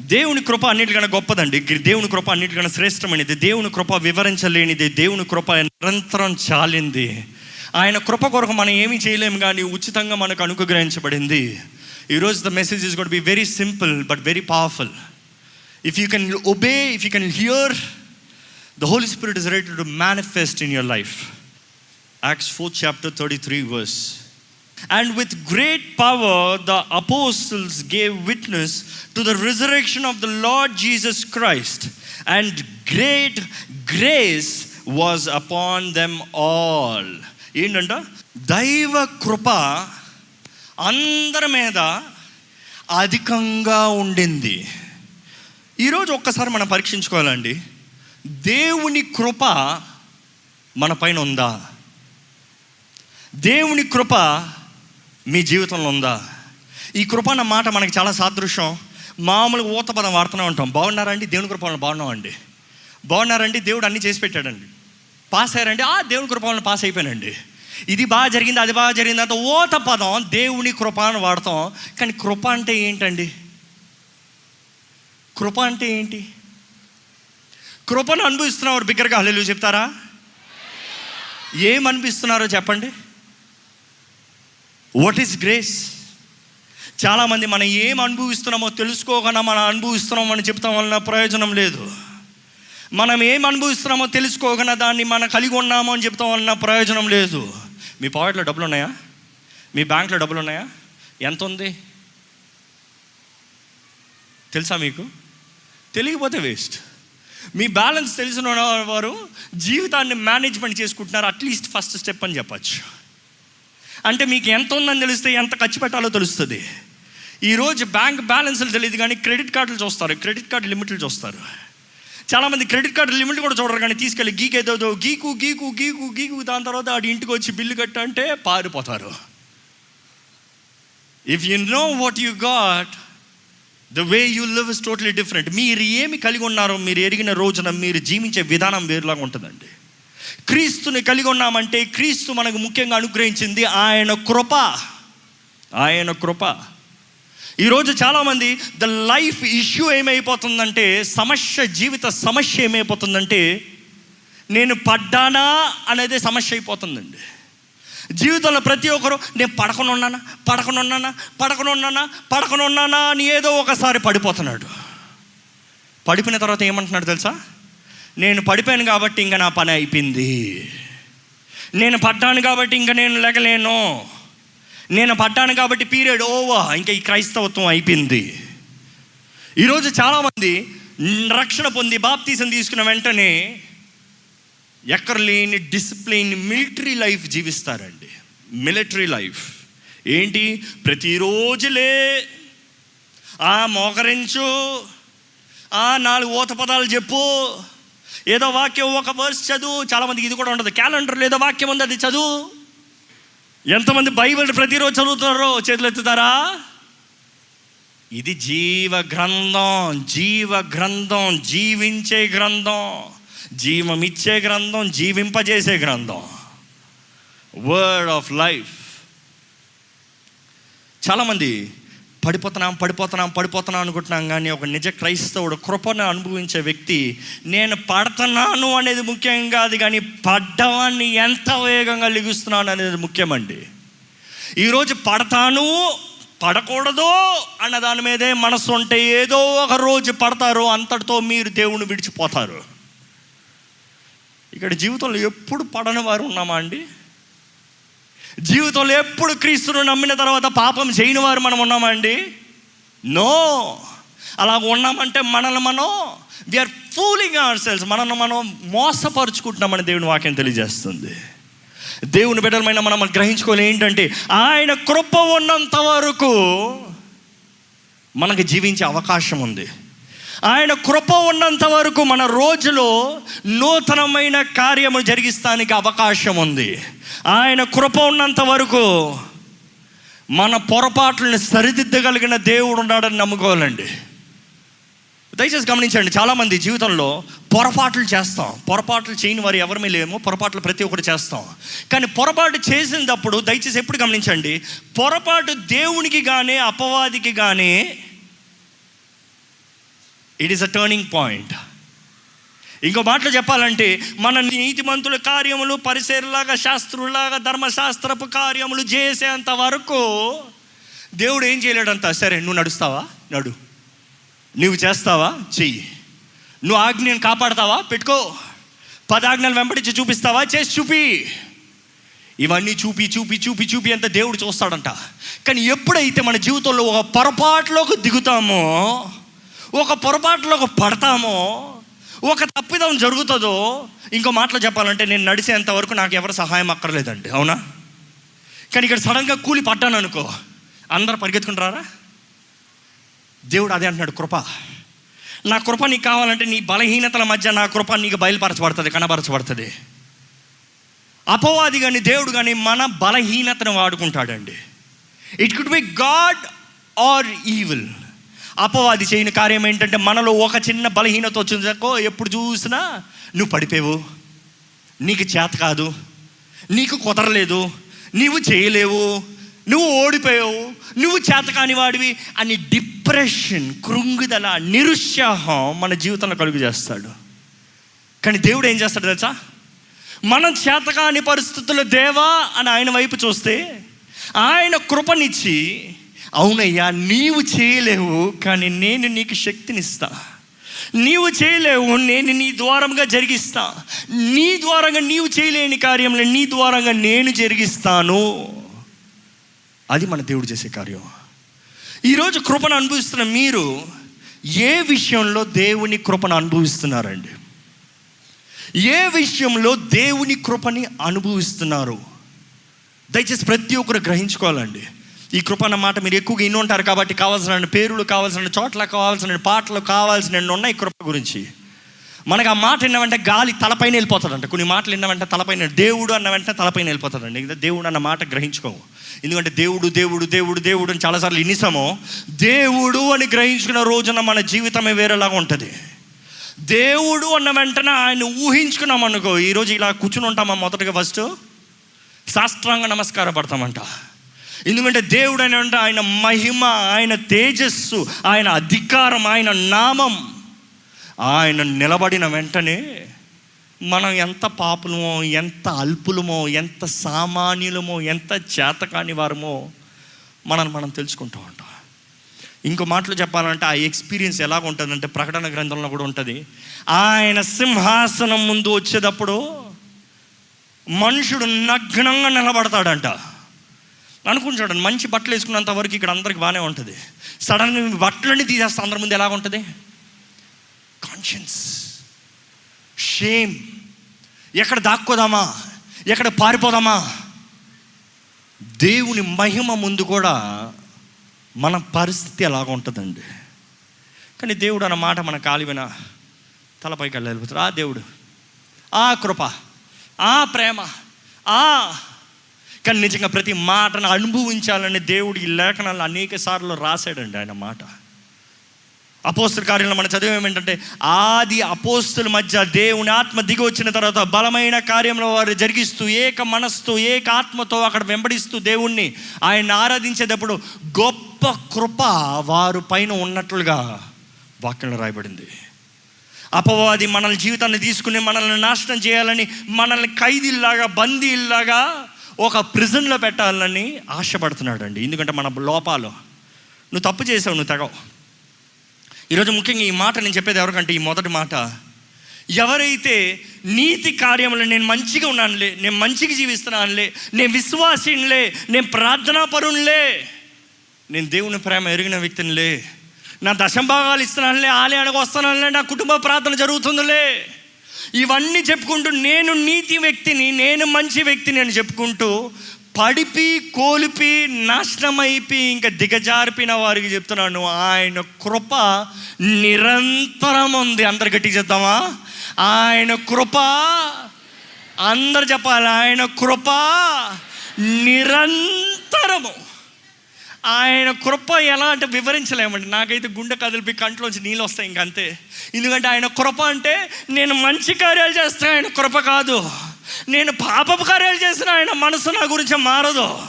దేవుని కృప అన్నిటికన్నా గొప్పదండి. దేవుని కృప అన్నిటికన్నా శ్రేష్టమైనది. దేవుని కృప వివరించలేనిది దేవుని కృప నిరంతరం చాలింది. ఆయన కృప కొరకు మనం ఏమీ చేయలేము కానీ ఉచితంగా మనకు అనుగ్రహించబడింది. ఈరోజు the message is got be very simple but very powerful. If you can obey if you can hear the Holy Spirit is ready to manifest in your life. Acts fourth chapter thirty three verse. And with great power the apostles gave witness to the reservation of the Lord Jesus Christ and great grace was upon them all ఏంటంట దైవ కృప అందరి మీద అధికంగా ఉండింది. ఈరోజు ఒక్కసారి మనం పరీక్షించుకోవాలండి. దేవుని కృప మన పైన ఉందా? దేవుని కృప మీ జీవితంలో ఉందా? ఈ కృప అన్న మాట మనకి చాలా సాదృశ్యం. మామూలుగా ఊత పదం వాడుతూనే ఉంటాం. బాగున్నారండి దేవుని కృపలను బాగున్నామండి. బాగున్నారండి దేవుడు అన్నీ చేసి పెట్టాడండి. పాస్ అయ్యారండి? ఆ దేవుని కృపలను పాస్ అయిపోయానండి. ఇది బాగా జరిగింది అది బాగా జరిగింది అంత ఓత పదం దేవుని కృప అని వాడతాం. కానీ కృప అంటే ఏంటండి? కృప అంటే ఏంటి? కృపను అనుభవిస్తున్నవారు బిగ్గరగా హల్లెలూయా చెప్తారా? ఏం అనిపిస్తున్నారో చెప్పండి. వాట్ ఈస్ గ్రేస్ చాలామంది మనం ఏం అనుభవిస్తున్నామో తెలుసుకోకుండా మనం అనుభవిస్తున్నామో అని చెప్తాం వలన ప్రయోజనం లేదు. మనం ఏం అనుభవిస్తున్నామో తెలుసుకోకుండా దాన్ని మనం కలిగి ఉన్నామో అని చెప్తాం వలన ప్రయోజనం లేదు. మీ పాకెట్లో డబ్బులు ఉన్నాయా మీ బ్యాంక్లో డబ్బులు ఉన్నాయా ఎంత ఉంది తెలుసా మీకు? తెలియకపోతే వేస్ట్. మీ బ్యాలెన్స్ తెలిసిన వారు జీవితాన్ని మేనేజ్మెంట్ చేసుకుంటున్నారు. అట్లీస్ట్ ఫస్ట్ స్టెప్ అని చెప్పచ్చు. అంటే మీకు ఎంత ఉందని తెలిస్తే ఎంత ఖర్చు పెట్టాలో తెలుస్తుంది. ఈరోజు బ్యాంక్ బ్యాలెన్స్లు తెలియదు కానీ క్రెడిట్ కార్డులు చూస్తారు. క్రెడిట్ కార్డు లిమిట్లు చూస్తారు. చాలామంది క్రెడిట్ కార్డు లిమిట్ కూడా చూడరు కానీ తీసుకెళ్ళి గీకేదో గీకు గీకు గీకు గీకు దాని తర్వాత ఆడి ఇంటికి వచ్చి బిల్లు కట్టంటే పారిపోతారు. If you know what you got the way you live is totally different మీరు ఏమి కలిగి ఉన్నారో మీరు ఎరిగిన రోజున మీరు జీవించే విధానం వేరులాగా ఉంటుందండి. క్రీస్తుని కలిగి ఉన్నామంటే క్రీస్తు మనకు ముఖ్యంగా అనుగ్రహించింది ఆయన కృప. ఆయన కృప. ఈరోజు చాలామంది ద లైఫ్ ఇష్యూ ఏమైపోతుందంటే సమస్య జీవిత సమస్య ఏమైపోతుందంటే నేను పడ్డానా అనేది సమస్య అయిపోతుందండి. జీవితంలో ప్రతి ఒక్కరు నేను పడకనున్నానా పడకనున్నానా పడకనున్నానా పడకనున్నానా అని ఏదో ఒకసారి పడిపోతున్నాడు. పడిపోయిన తర్వాత ఏమంటున్నాడు తెలుసా? నేను పడిపోయాను కాబట్టి ఇంకా నా పని అయిపోయింది. నేను పడ్డాను కాబట్టి ఇంకా నేను లేకలేను నేను పడ్డాను కాబట్టి పీరియడ్ ఓవా ఇంకా ఈ క్రైస్తవత్వం అయిపోయింది. ఈరోజు చాలామంది రక్షణ పొంది బాప్తీసం తీసుకున్న వెంటనే ఎక్కడ లేని డిసిప్లిన్ మిలిటరీ లైఫ్ జీవిస్తారండి. మిలిటరీ లైఫ్ ఏంటి? ప్రతిరోజులే ఆ మోకరించు ఆ నాలుగు ఊత పదాలు చెప్పు ఏదో వాక్యం ఒక వర్స్ చదువు చాలామందికి ఇది కూడా ఉండదు. క్యాలెండర్ ఏదో వాక్యం ఉంది అది చదువు. ఎంతమంది బైబిల్ ప్రతిరోజు చదువుతున్నారో చేతులు ఎత్తుతారా ఇది జీవ గ్రంథం జీవ గ్రంథం జీవించే గ్రంథం జీవమిచ్చే గ్రంథం జీవింపజేసే గ్రంథం. వర్డ్ ఆఫ్ లైఫ్ చాలామంది పడిపోతున్నాం పడిపోతున్నాం పడిపోతున్నాం అనుకుంటున్నాం కానీ ఒక నిజ క్రైస్తవుడు కృపను అనుభవించే వ్యక్తి నేను పడుతున్నాను అనేది ముఖ్యం కాదు కానీ పడ్డవాన్ని ఎంత వేగంగా లిగుస్తున్నాను అనేది ముఖ్యమండి. ఈరోజు పడతాను పడకూడదు అన్న దాని మీదే మనసు ఉంటే ఏదో ఒక రోజు పడతారు అంతటితో మీరు దేవుని విడిచిపోతారు. ఇక్కడ జీవితంలో ఎప్పుడు పడని వారు ఉన్నామా అండి? జీవితంలో ఎప్పుడు క్రీస్తును నమ్మిన తర్వాత పాపం చేయని వారు మనం ఉన్నామండి నో అలా ఉన్నామంటే మనల్ని మనం విఆర్ ఫూలింగ్ అవర్ సెల్స్ మనల్ని మనం మోసపరుచుకుంటున్నామని దేవుని వాక్యం తెలియజేస్తుంది. దేవుని బిడ్డలమైన మనం గ్రహించుకోవాలి ఏంటంటే ఆయన కృప ఉన్నంత వరకు మనకు జీవించే అవకాశం ఉంది. ఆయన కృప ఉన్నంత వరకు మన రోజులో నూతనమైన కార్యము జరిగిస్తానికి అవకాశం ఉంది. ఆయన కృప ఉన్నంత వరకు మన పొరపాట్లను సరిదిద్దగలిగిన దేవుడు ఉన్నాడని నమ్ముకోవాలండి. దయచేసి గమనించండి చాలామంది జీవితంలో పొరపాట్లు చేస్తాం. పొరపాట్లు చేయని వారు ఎవరిమీ లేము పొరపాట్లు ప్రతి ఒక్కరు చేస్తాం. కానీ పొరపాటు చేసినప్పుడు దయచేసి ఎప్పుడు గమనించండి పొరపాటు దేవునికి కానీ అపవాదికి కానీ it is a turning point ఇంకో మాటలు చెప్పాలంటే మన నీతిమంతుల కార్యములు పరిసరలాగా శాస్త్రులాగా ధర్మశాస్త్రపు కార్యములు చేసేంత వరకు దేవుడు ఏం చేయలేడంత సరే నువ్వు నడుస్తావా? నడు. నువ్వు చేస్తావా? చెయ్యి. నువ్వు ఆజ్ఞను కాపాడతావా? పెట్టుకో. పదాజ్ఞలు వెంబడించి చూపిస్తావా? చేసి చూపి. ఇవన్నీ చూపి చూపి చూపి చూపి అంత దేవుడు చూస్తాడంట. కానీ ఎప్పుడైతే మన జీవితంలో ఒక పొరపాటులోకి దిగుతామో ఒక పొరపాటులోకి పడతామో ఒక తప్పిదం జరుగుతుందో ఇంకో మాటలో చెప్పాలంటే నేను నడిచేంత వరకు నాకు ఎవరు సహాయం అక్కర్లేదండి. అవునా? కానీ ఇక్కడ సడన్గా కూలి పడ్డాను అనుకో అందరు పరిగెత్తుకుంటారా? దేవుడు అదే అంటున్నాడు కృప. నా కృప నీకు కావాలంటే నీ బలహీనతల మధ్య నా కృప నీకు బయలుపరచబడుతుంది కనబరచబడుతుంది. అపవాది కానీ దేవుడు కానీ మన బలహీనతను వాడుకుంటాడండి. It could be God or evil అపవాది చేయని కార్యం ఏంటంటే మనలో ఒక చిన్న బలహీనత వచ్చిందకో ఎప్పుడు చూసినా నువ్వు పడిపోవు. నీకు చేత కాదు. నీకు కుదరలేదు. నీవు చేయలేవు. నువ్వు ఓడిపోయావు. నువ్వు చేత కాని వాడివి అని డిప్రెషన్ కృంగుదల నిరుత్సాహం మన జీవితంలో కలుగు చేస్తాడు. కానీ దేవుడు ఏం చేస్తాడు తెలుసా? మనం చేతకాని పరిస్థితుల్లో దేవా అని ఆయన వైపు చూస్తే ఆయన కృపనిచ్చి అవునయ్యా నీవు చేయలేవు కానీ నేను నీకు శక్తినిస్తా. నీవు చేయలేవు నేను నీ ద్వారంగా జరిగిస్తా. నీ ద్వారంగా నీవు చేయలేని కార్యంలో నీ ద్వారంగా నేను జరిగిస్తాను. అది మన దేవుడు చేసే కార్యం. ఈరోజు కృపను అనుభవిస్తున్న మీరు ఏ విషయంలో దేవుని కృపను అనుభవిస్తున్నారండి? ఏ విషయంలో దేవుని కృపని అనుభవిస్తున్నారు? దయచేసి ప్రతి ఒక్కరు గ్రహించుకోవాలండి. ఈ కృప అన్న మాట మీరు ఎక్కువగా ఇన్ని ఉంటారు కాబట్టి కావాల్సిన పేరులు కావాల్సిన చోట్ల కావాల్సిన పాటలు కావాల్సిన ఉన్నాయి కృప గురించి. మనకు ఆ మాట విన్న గాలి తలపైన వెళ్ళిపోతుందంట. కొన్ని మాటలు విన్నామంటే తలపైన దేవుడు అన్న వెంటనే తలపైన వెళ్ళిపోతుందండి ఇంకా దేవుడు అన్న మాట గ్రహించుకోము. ఎందుకంటే దేవుడు దేవుడు దేవుడు దేవుడు అని చాలాసార్లు ఇన్నిసామో దేవుడు అని గ్రహించుకున్న రోజున మన జీవితమే వేరేలాగా ఉంటుంది. దేవుడు అన్న వెంటనే ఆయన ఊహించుకున్నాం అనుకో ఈరోజు ఇలా కూర్చుని ఉంటామా మొదటగా ఫస్ట్ సాష్టాంగ నమస్కార పడతామంట. ఎందుకంటే దేవుడు అని అంటే ఆయన మహిమ ఆయన తేజస్సు ఆయన అధికారం ఆయన నామం. ఆయన నిలబడిన వెంటనే మనం ఎంత పాపులమో ఎంత అల్పులమో ఎంత సామాన్యులమో ఎంత చేతకాని వారమో మనల్ని మనం తెలుసుకుంటూ ఉంటాం. ఇంకో మాటలు చెప్పాలంటే ఆ ఎక్స్పీరియన్స్ ఎలాగ ఉంటుందంటే ప్రకటన గ్రంథంలో కూడా ఉంటుంది. ఆయన సింహాసనం ముందు వచ్చేటప్పుడు మనుషుడు నగ్నంగా నిలబడతాడంట. అనుకుంటాడు మంచి బట్టలు వేసుకున్నంత వరకు ఇక్కడ అందరికి బాగానే ఉంటుంది. సడన్గా బట్టలన్నీ తీసేస్తే అందరి ముందు ఎలా ఉంటుంది? కాన్షియన్స్ షేమ్ ఎక్కడ దాక్కోదామా? ఎక్కడ పారిపోదామా? దేవుని మహిమ ముందు కూడా మన పరిస్థితి ఎలాగ ఉంటుందండి? కానీ దేవుడు అన్న మాట మన కాలివిన తలపైకి వెళ్ళిపోతారు ఆ దేవుడు ఆ కృప ఆ ప్రేమ ఆ కానీ నిజంగా ప్రతి మాటను అనుభవించాలని దేవుడు ఈ లేఖనాలు అనేక సార్లు రాశాడండి ఆయన మాట. అపోస్తుల కార్యంలో మనం చదివేమేంటంటే ఆది అపోస్తుల మధ్య దేవుని ఆత్మ దిగి వచ్చిన తర్వాత బలమైన కార్యంలో వారు జరిగిస్తూ ఏక మనస్తో ఏక ఆత్మతో అక్కడ వెంబడిస్తూ దేవుణ్ణి ఆయన ఆరాధించేటప్పుడు గొప్ప కృప వారు పైన ఉన్నట్లుగా వాక్యంలో రాయబడింది. అపవాది మనల్ని జీవితాన్ని తీసుకుని మనల్ని నాశనం చేయాలని మనల్ని ఖైదీల్లాగా బందీల్లాగా ఒక ప్రిజన్లో పెట్టాలని ఆశపడుతున్నాడు అండి ఎందుకంటే మన లోపాలు. నువ్వు తప్పు చేసావు నువ్వు తెగవు. ఈరోజు ముఖ్యంగా ఈ మాట నేను చెప్పేది ఎవరికంటే ఈ మొదటి మాట. ఎవరైతే నీతి కార్యములు నేను మంచిగా ఉన్నానులే నేను మంచిగా జీవిస్తున్నానులే నేను విశ్వాసీనులే నేను ప్రార్థనా పరుణ్లే నేను దేవుని ప్రేమ ఎరిగిన వ్యక్తినిలే నా దశంభాగాలు ఇస్తున్నానులే ఆలయానికి వస్తున్నానులే నా కుటుంబ ప్రార్థన జరుగుతుందిలే. ఇవన్నీ చెప్పుకుంటూ నేను నీతి వ్యక్తిని నేను మంచి వ్యక్తిని అని చెప్పుకుంటూ పడిపి కోల్పి నాశనమైపి ఇంకా దిగజారిపిన వారికి చెప్తున్నాను ఆయన కృప నిరంతరం ఉంది అందరు గట్టి చెప్తామా? ఆయన కృప అందరు చెప్పాలి. ఆయన కృప నిరంతరము. ఆయన కృప ఎలా అంటే వివరించలేమండి. నాకైతే గుండె కదిలిపి కంట్లోంచి నీళ్ళు వస్తాయి ఇంకంతే ఎందుకంటే ఆయన కృప అంటే నేను మంచి కార్యాలు చేస్తే ఆయన కృప కాదు. నేను పాపపు కార్యాలు చేసిన ఆయన మనసు నా గురించి మారదు.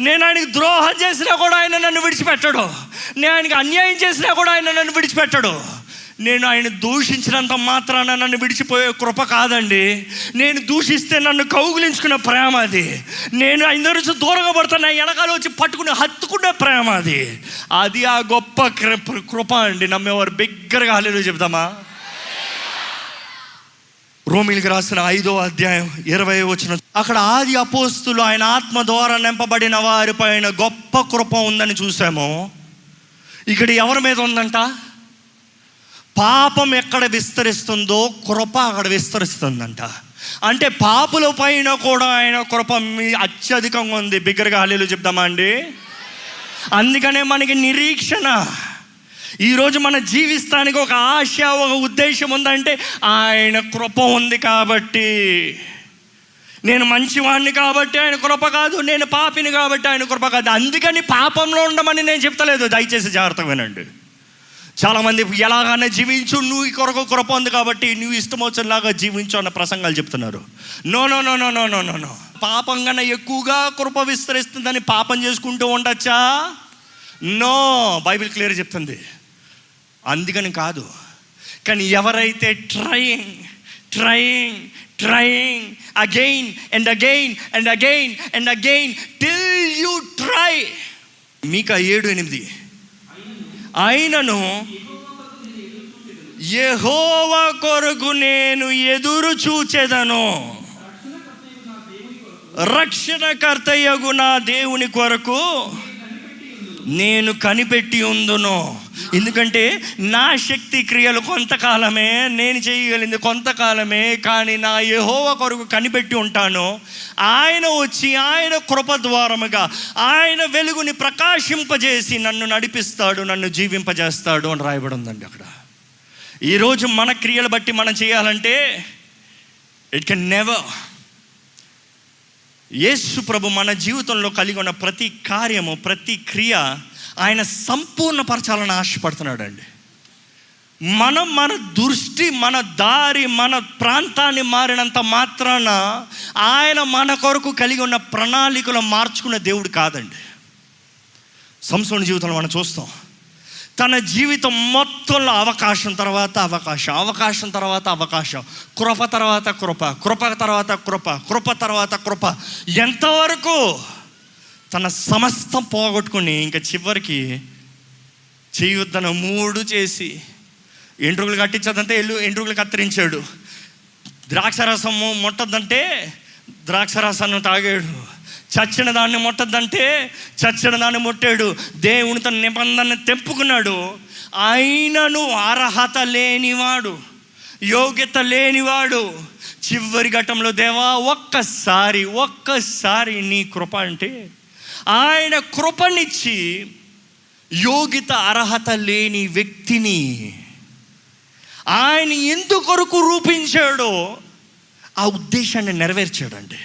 నేను ఆయనకి ద్రోహం చేసినా కూడా ఆయన నన్ను విడిచిపెట్టడు. నేను ఆయనకి అన్యాయం చేసినా కూడా ఆయన నన్ను విడిచిపెట్టడు. నేను ఆయన దూషించినంత మాత్రాన నన్ను విడిచిపోయే కృప కాదండి. నేను దూషిస్తే నన్ను కౌగులించుకున్న ప్రేమ అది. నేను ఆయన నుంచి దూరంగా పడుతున్నా వెనకాల వచ్చి పట్టుకుని హత్తుకునే ప్రేమ అది. అది ఆ గొప్ప కృప కృప అండి. నమ్మేవారు బిగ్గరగా హాలేలు చెప్తామా రోమిలికి రాసిన ఐదో అధ్యాయం ఇరవై వచ్చిన అక్కడ ఆది అపోస్తులు ఆయన ఆత్మ ద్వారా నింపబడిన వారిపైన గొప్ప కృప ఉందని చూసాము. ఇక్కడ ఎవరి మీద ఉందంట? పాపం ఎక్కడ విస్తరిస్తుందో కృప అక్కడ విస్తరిస్తుందంట. అంటే పాపుల పైన కూడా ఆయన కృప మీ అత్యధికంగా ఉంది. బిగ్గరగా హాలీలు చెప్దామా అండి? అందుకనే మనకి నిరీక్షణ. ఈరోజు మన జీవిస్తానికి ఒక ఆశ ఒక ఉద్దేశం ఉందంటే ఆయన కృప ఉంది కాబట్టి. నేను మంచివాడిని కాబట్టి ఆయన కృప కాదు నేను పాపిని కాబట్టి ఆయన కృప కాదు. అందుకని పాపంలో ఉండమని నేను చెప్తలేదు. దయచేసి జాగ్రత్తగా వినండి. చాలామంది ఎలాగైనా జీవించు నువ్వు ఈ కొరకు కృప ఉంది కాబట్టి నువ్వు ఇష్టం వచ్చినలాగా జీవించు అన్న ప్రసంగాలు చెప్తున్నారు. No no no no no no no no. పాపం కన్నా ఎక్కువగా కృప విస్తరిస్తుందని పాపం చేసుకుంటూ ఉండొచ్చా? నో బైబిల్ క్లియర్ చెప్తుంది. అందుకని కాదు. కానీ ఎవరైతే trying trying trying again and again and again and again till you try మీకు ఆ ఏడు ఎనిమిది. ఆయనను యహోవ కొరకు నేను ఎదురు చూచెదను. రక్షణకర్తయ్యగు నా దేవుని కొరకు నేను కనిపెట్టి ఉందును. ఎందుకంటే నా శక్తి క్రియలు కొంతకాలమే నేను చేయగలిగింది కొంతకాలమే కానీ నా యహోవ కొరకు కనిపెట్టి ఉంటాను. ఆయన వచ్చి ఆయన కృప ద్వారముగా ఆయన వెలుగుని ప్రకాశింపజేసి నన్ను నడిపిస్తాడు నన్ను జీవింపజేస్తాడు అని రాయబడి ఉందండి అక్కడ. ఈరోజు మన క్రియలు బట్టి మనం చేయాలంటే ఇట్ కెన్ నెవర్ యేసు ప్రభు మన జీవితంలో కలిగి ఉన్న ప్రతి కార్యము ప్రతి క్రియ ఆయన సంపూర్ణపరచాలని ఆశపడుతున్నాడు అండి మనం మన దృష్టి మన దారి మన ప్రాంతాన్ని మారినంత మాత్రాన ఆయన మన కొరకు కలిగి ఉన్న ప్రణాళికలు మార్చుకునే దేవుడు కాదండి. సంసోని జీవితంలో మనం చూస్తాం. తన జీవితం మొత్తంలో అవకాశం తర్వాత అవకాశం అవకాశం తర్వాత అవకాశం. కృప తర్వాత కృప కృప తర్వాత కృప కృప తర్వాత కృప. ఎంతవరకు తన సమస్తం పోగొట్టుకుని ఇంకా చివరికి చేయుద్దన మూడు చేసి ఎండ్రుగులు కట్టించదంటే ఎల్లు ఎండ్రుగులు కత్తిరించాడు. ద్రాక్షరసము ముట్టద్దంటే ద్రాక్షరసాన్ని తాగాడు. చచ్చిన దాన్ని ముట్టద్దంటే చచ్చిన దాన్ని ముట్టాడు. దేవునితో నిబంధన తెంపుకున్నాడు. అయినను అర్హత లేనివాడు యోగ్యత లేనివాడు చివరి ఘట్టంలో దేవా ఒక్కసారి ఒక్కసారి నీ కృప అంటే ఆయన కృపనిచ్చి యోగ్యత అర్హత లేని వ్యక్తిని ఆయన ఎందుకొరకు రూపించాడో ఆ ఉద్దేశాన్ని నెరవేర్చాడండి.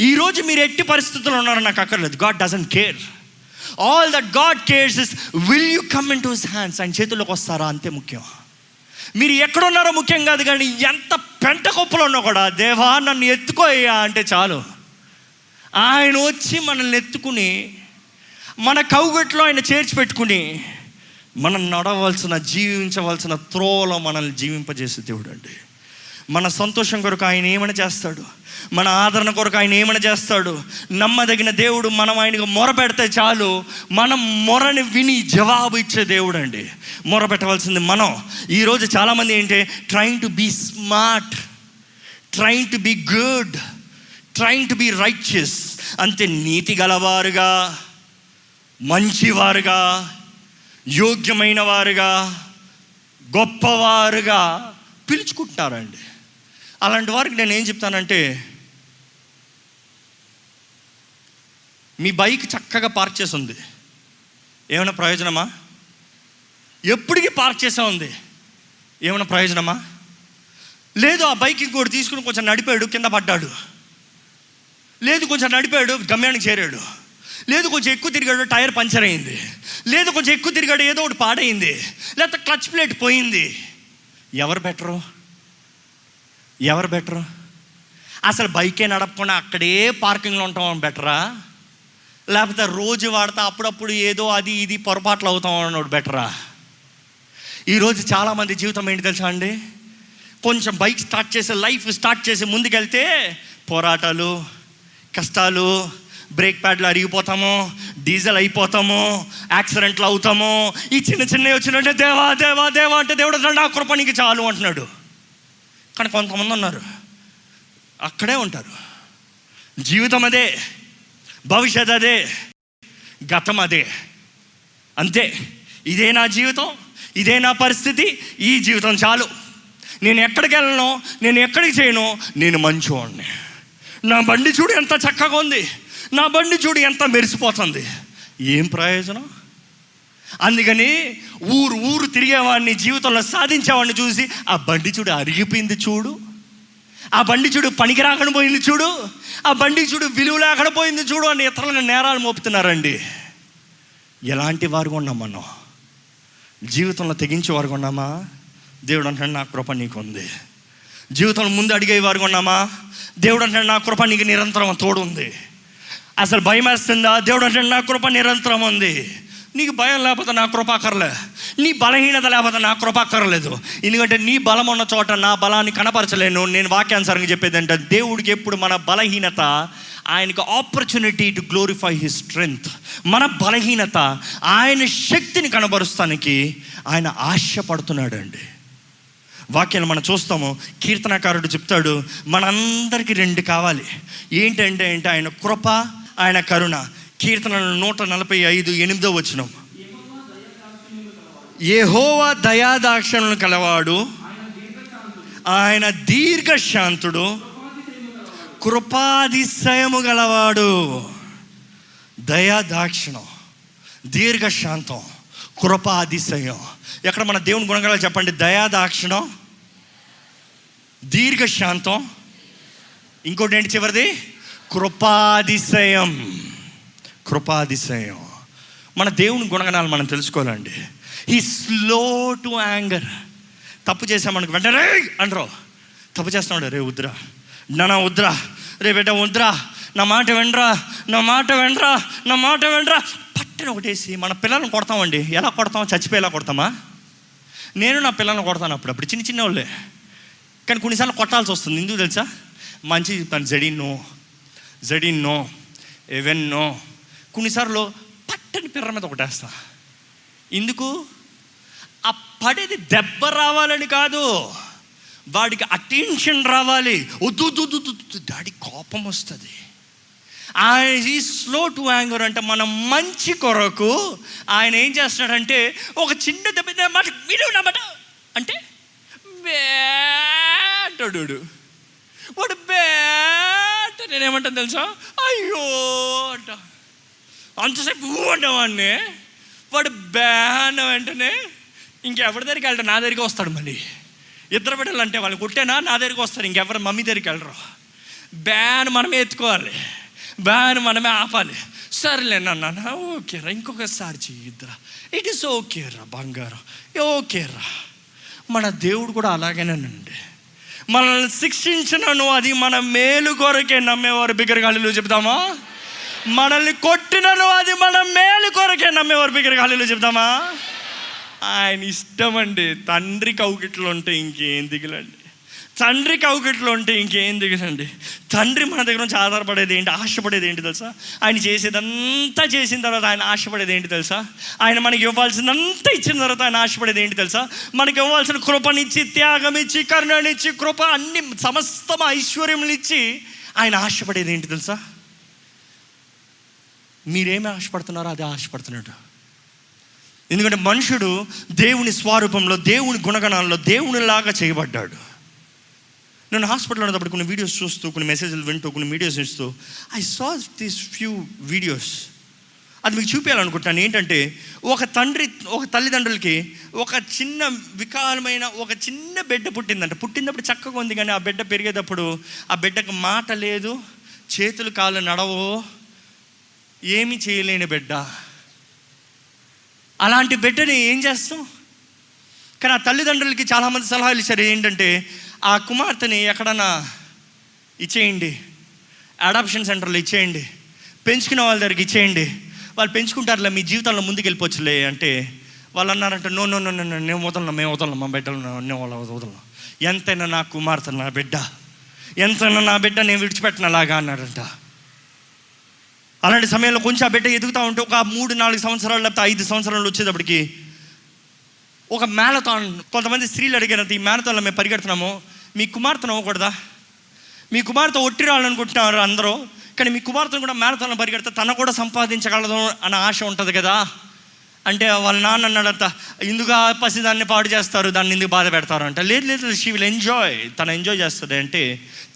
ఈరోజు మీరు ఎట్టి పరిస్థితుల్లో ఉన్నారో నాకు అక్కర్లేదు. God doesn't care all that God cares is will you come into his hands ఆయన చేతుల్లోకి వస్తారా? అంతే ముఖ్యం. మీరు ఎక్కడున్నారో ముఖ్యం కాదు కానీ ఎంత పెంట కుప్పలో ఉన్నా కూడా దేవా నన్ను ఎత్తుకోయ్యా అంటే చాలు. ఆయన వచ్చి మనల్ని ఎత్తుకుని మన కౌగట్లో ఆయన చేర్చి పెట్టుకుని మనం నడవలసిన జీవించవలసిన త్రోలో మనల్ని జీవింపజేసే దేవుడు అండి మన సంతోషం కొరకు ఆయన ఏమైనా చేస్తాడు? మన ఆదరణ కొరకు ఆయన ఏమైనా చేస్తాడు? నమ్మదగిన దేవుడు మనం ఆయనకు మొర పెడితే చాలు. మనం మొరని విని జవాబు ఇచ్చే దేవుడు అండి మొర పెట్టవలసింది మనం. ఈరోజు చాలామంది ఏంటి? Trying to be smart trying to be good trying to be righteous అంతే నీతి గలవారుగా మంచివారుగా యోగ్యమైన వారుగా గొప్పవారుగా పిలుచుకుంటున్నారండి. అలాంటి వారికి నేను ఏం చెప్తానంటే మీ బైక్ చక్కగా పార్క్ చేసి ఉంది. ఏమైనా ప్రయోజనమా? ఎప్పటికీ పార్క్ చేసే ఉంది. ఏమైనా ప్రయోజనమా? లేదు ఆ బైక్ ఇంకోటి తీసుకుని కొంచెం నడిపాడు కింద పడ్డాడు. లేదు కొంచెం నడిపాడు గమ్యానికి చేరాడు. లేదు కొంచెం ఎక్కువ తిరిగాడు టైర్ పంచర్ అయింది. లేదు కొంచెం ఎక్కువ తిరిగాడు ఏదో ఒకటి పాడైంది. లేకపోతే క్లచ్ ప్లేట్ పోయింది. ఎవరు బెటరు? ఎవరు బెటరు? అసలు బైకే నడపకుండా అక్కడే పార్కింగ్లో ఉంటాం బెటరా? లేకపోతే రోజు వాడితే అప్పుడప్పుడు ఏదో అది ఇది పొరపాట్లు అవుతాం అన్నాడు బెటరా? ఈరోజు చాలామంది జీవితం ఏంటి తెలుసా అండి? కొంచెం బైక్ స్టార్ట్ చేసి లైఫ్ స్టార్ట్ చేసి ముందుకెళ్తే పోరాటాలు కష్టాలు బ్రేక్ ప్యాడ్లు అరిగిపోతాము డీజిల్ అయిపోతాము యాక్సిడెంట్లు అవుతాము. ఈ చిన్న చిన్నవి వచ్చినట్టే దేవా దేవా దేవా అంటే దేవుడు నా కృప నీకు చాలు అంటున్నాడు. కానీ కొంతమంది ఉన్నారు. అక్కడే ఉంటారు. జీవితం అదే. భవిష్యత్ అదే. గతం అదే. అంతే. ఇదే నా జీవితం ఇదే నా పరిస్థితి ఈ జీవితం చాలు. నేను ఎక్కడికి వెళ్ళను నేను ఎక్కడికి చేయను నేను మంచివాడిని నా బండి చూడు ఎంత చక్కగా ఉంది. నా బండి చూడు ఎంత మెరిసిపోతుంది. ఏం ప్రయోజనం? అందుకని ఊరు ఊరు తిరిగేవాడిని జీవితంలో సాధించేవాడిని చూసి ఆ బండి చూడు అరిగిపోయింది చూడు. ఆ బండి చూడు పనికి రాకుండా పోయింది చూడు. ఆ బండి చూడు విలువ లేకుండా పోయింది చూడు అని ఇతరులను నేరాలు మోపుతున్నారండి. ఎలాంటి వారు ఉన్నాం మనం. జీవితంలో తెగించే వారు ఉన్నామా? దేవుడు అంటాడు నా కృప నీకు ఉంది. జీవితంలో ముందు అడిగే వారు ఉన్నామా? దేవుడు అంటాడు నా కృప నీకు నిరంతరం తోడు ఉంది అసలు భయం వేస్తుందా దేవుడు అంటే నా కృప నిరంతరం ఉంది. నీకు భయం లేకపోతే నా కృపాకర్లే నీ బలహీనత లేకపోతే నా కృపాకర్లేదు ఎందుకంటే నీ బలం ఉన్న చోట నా బలాన్ని కనపరచలేను. నేను వాక్యానుసారంగా చెప్పేది అంటే దేవుడికి ఎప్పుడు మన బలహీనత ఆయనకు opportunity to glorify his strength మన బలహీనత ఆయన శక్తిని కనబరుస్తానికి ఆయన ఆశపడుతున్నాడు అండి వాక్యాలు మనం చూస్తాము. కీర్తనకారుడు చెప్తాడు మనందరికీ రెండు కావాలి. ఏంటంటే ఏంటి ఆయన కృప ఆయన కరుణ. కీర్తన నూట నలభై ఐదు ఎనిమిదో వచ్చిన ఏహోవా దయాదాక్షణలు కలవాడు ఆయన దీర్ఘశాంతుడు కృపాదిశయము గలవాడు. దయాదాక్షిణం దీర్ఘశాంతం కృపాదిశయం ఎక్కడ మన దేవుని గుణగల చెప్పండి? దయాదాక్షిణం దీర్ఘశాంతం. ఇంకోటి ఏంటి చివరిది? కృపాదిశయం కృపాదిశయం. మన దేవుని గుణగణాలు మనం తెలుసుకోవాలండి. హీ స్లో టు యాంగర్ తప్పు చేసామనుకు వెంటనే అంటారు. తప్పు చేస్తున్నాడు రే వద్దురా. నా వద్దురా. రే బిడ్డ వద్దురా. నా మాట వెండ్రా నా మాట వెండ్రా నా మాట వెండ్రా పట్టిన ఒకటేసి మన పిల్లల్ని కొడతామండి. ఎలా కొడతాం? చచ్చిపోయేలా కొడతామా? నేను నా పిల్లల్ని కొడతాను అప్పుడప్పుడు. చిన్న చిన్న వాళ్ళే. కానీ కొన్నిసార్లు కొట్టాల్సి వస్తుంది. ఎందుకు తెలుసా? మంచి చెప్తాను. జడిన్ నో జడిన్ నో కొన్నిసార్లు పట్టని పిర్ర మీద ఒకటేస్తా. ఎందుకు? ఆ పడేది దెబ్బ రావాలని కాదు. వాడికి అటెన్షన్ రావాలి. వద్దు దాడి కోపం వస్తుంది. ఆయన ఈ స్లో టు యాంగర్ అంటే మన మంచి కొరకు ఆయన ఏం చేస్తున్నాడంటే ఒక చిన్న దెబ్బ మాట విను నా మాట. అంటే అంటాడు వాడు. బే అంటే నేనేమంటాను తెలుసా? అయ్యో అంటా. అంతసేపు ఊ అంటావాడిని వాడు బ్యాన్ అన్న వెంటనే ఇంకెవరి దగ్గరికి వెళ్తా నా దగ్గరికి వస్తాడు మళ్ళీ. ఇద్దరు బిడ్డలు అంటే వాళ్ళు కొట్టేనా? నా దగ్గరికి వస్తారు. ఇంకెవరు మమ్మీ దగ్గరికి వెళ్ళరు. బ్యాన్ మనమే ఎత్తుకోవాలి. బ్యాన్ మనమే ఆపాలి. సర్లే నాన్న ఓకేరా ఇంకొకసారి చెయ్యిద్దురా. ఇట్ ఇస్ ఓకేరా బంగారం. ఓకేరా మన దేవుడు కూడా అలాగేనండి మనల్ని శిక్షించినను అది మన మేలు కొరకే నమ్మేవారు బిగ్గరగాళ్ళు చెప్తామా? మనల్ని కొట్టినను అది మన మేలు కొరకే నమ్మేవారు ఖాళీలో చెప్తామా ఆయన ఇష్టం అండి తండ్రి కౌకిట్లు ఉంటే ఇంకేం దిగులండి. తండ్రి కౌకిట్లు ఉంటే ఇంకేం దిగులండి. తండ్రి మన దగ్గర నుంచి ఆధారపడేది ఏంటి? ఆశపడేది ఏంటి తెలుసా? ఆయన చేసేదంతా చేసిన తర్వాత ఆయన ఆశపడేది ఏంటి తెలుసా? ఆయన మనకి ఇవ్వాల్సిందంతా ఇచ్చిన తర్వాత ఆయన ఆశపడేది ఏంటి తెలుసా? మనకి ఇవ్వాల్సిన కృపనిచ్చి త్యాగం ఇచ్చి కరుణనిచ్చి కృప అన్ని సమస్తం ఐశ్వర్యములు ఇచ్చి ఆయన ఆశపడేది ఏంటి తెలుసా? మీరేమి ఆశపడుతున్నారో అదే ఆశపడుతున్నాడు. ఎందుకంటే మనుషుడు దేవుని స్వరూపంలో దేవుని గుణగణాల్లో దేవునిలాగా చేయబడ్డాడు. నేను హాస్పిటల్లో ఉన్నప్పుడు కొన్ని వీడియోస్ చూస్తూ కొన్ని మెసేజ్లు వింటూ కొన్ని వీడియోస్ ఇస్తూ I saw these few videos అది మీకు చూపించాలనుకుంటున్నాను. ఏంటంటే ఒక తండ్రి ఒక తల్లిదండ్రులకి ఒక చిన్న వికారమైన ఒక చిన్న బిడ్డ పుట్టిందంట. పుట్టినప్పుడు చక్కగా ఉంది కానీ ఆ బిడ్డ పెరిగేటప్పుడు ఆ బిడ్డకు మాట లేదు చేతులు కాళ్ళు నడవో ఏమి చేయలేని బిడ్డ. అలాంటి బిడ్డని ఏం చేస్తాం? కానీ ఆ తల్లిదండ్రులకి చాలామంది సలహాలు ఇచ్చారు. ఏంటంటే ఆ కుమార్తెని ఎక్కడన్నా ఇచ్చేయండి. అడాప్షన్ సెంటర్లో ఇచ్చేయండి. పెంచుకునే వాళ్ళ దగ్గరికి ఇచ్చేయండి. వాళ్ళు పెంచుకుంటారులే మీ జీవితంలో ముందుకు వెళ్ళిపోవచ్చులే అంటే వాళ్ళు అన్నారంటే no no no no no, నేను వదలను మేము వదలను మా బిడ్డలు నేను వాళ్ళ వదలను. ఎంతైనా నా కుమార్తె నా బిడ్డ ఎంతైనా నా బిడ్డ నేను విడిచిపెట్టిన అలాగా అన్నాడంట అలాంటి సమయంలో కొంచెం ఆ బిడ్డ ఎదుగుతూ ఉంటే ఒక మూడు నాలుగు సంవత్సరాలు లేకపోతే ఐదు సంవత్సరాలు వచ్చేటప్పటికి ఒక మ్యారథాన్ కొంతమంది స్త్రీలు అడిగారంట ఈ మ్యారథాన్లో మేము పరిగెడుతున్నాము మీ కుమార్తెను అవ్వకూడదా? మీ కుమార్తె ఒట్టి రావాలనుకుంటున్నారు అందరూ కానీ మీ కుమార్తెను కూడా మ్యారథాన్లో పరిగెడితే తన కూడా సంపాదించగలదు అన్న ఆశ ఉంటుంది కదా? అంటే వాళ్ళ నాన్న అన్నాడంట ఇందుగా పసి దాన్ని పాడు చేస్తారు దాన్ని ఎందుకు బాధ పెడతారు? అంట లేదు లేదు షీ విల్ ఎంజాయ్ తను ఎంజాయ్ చేస్తుంది. అంటే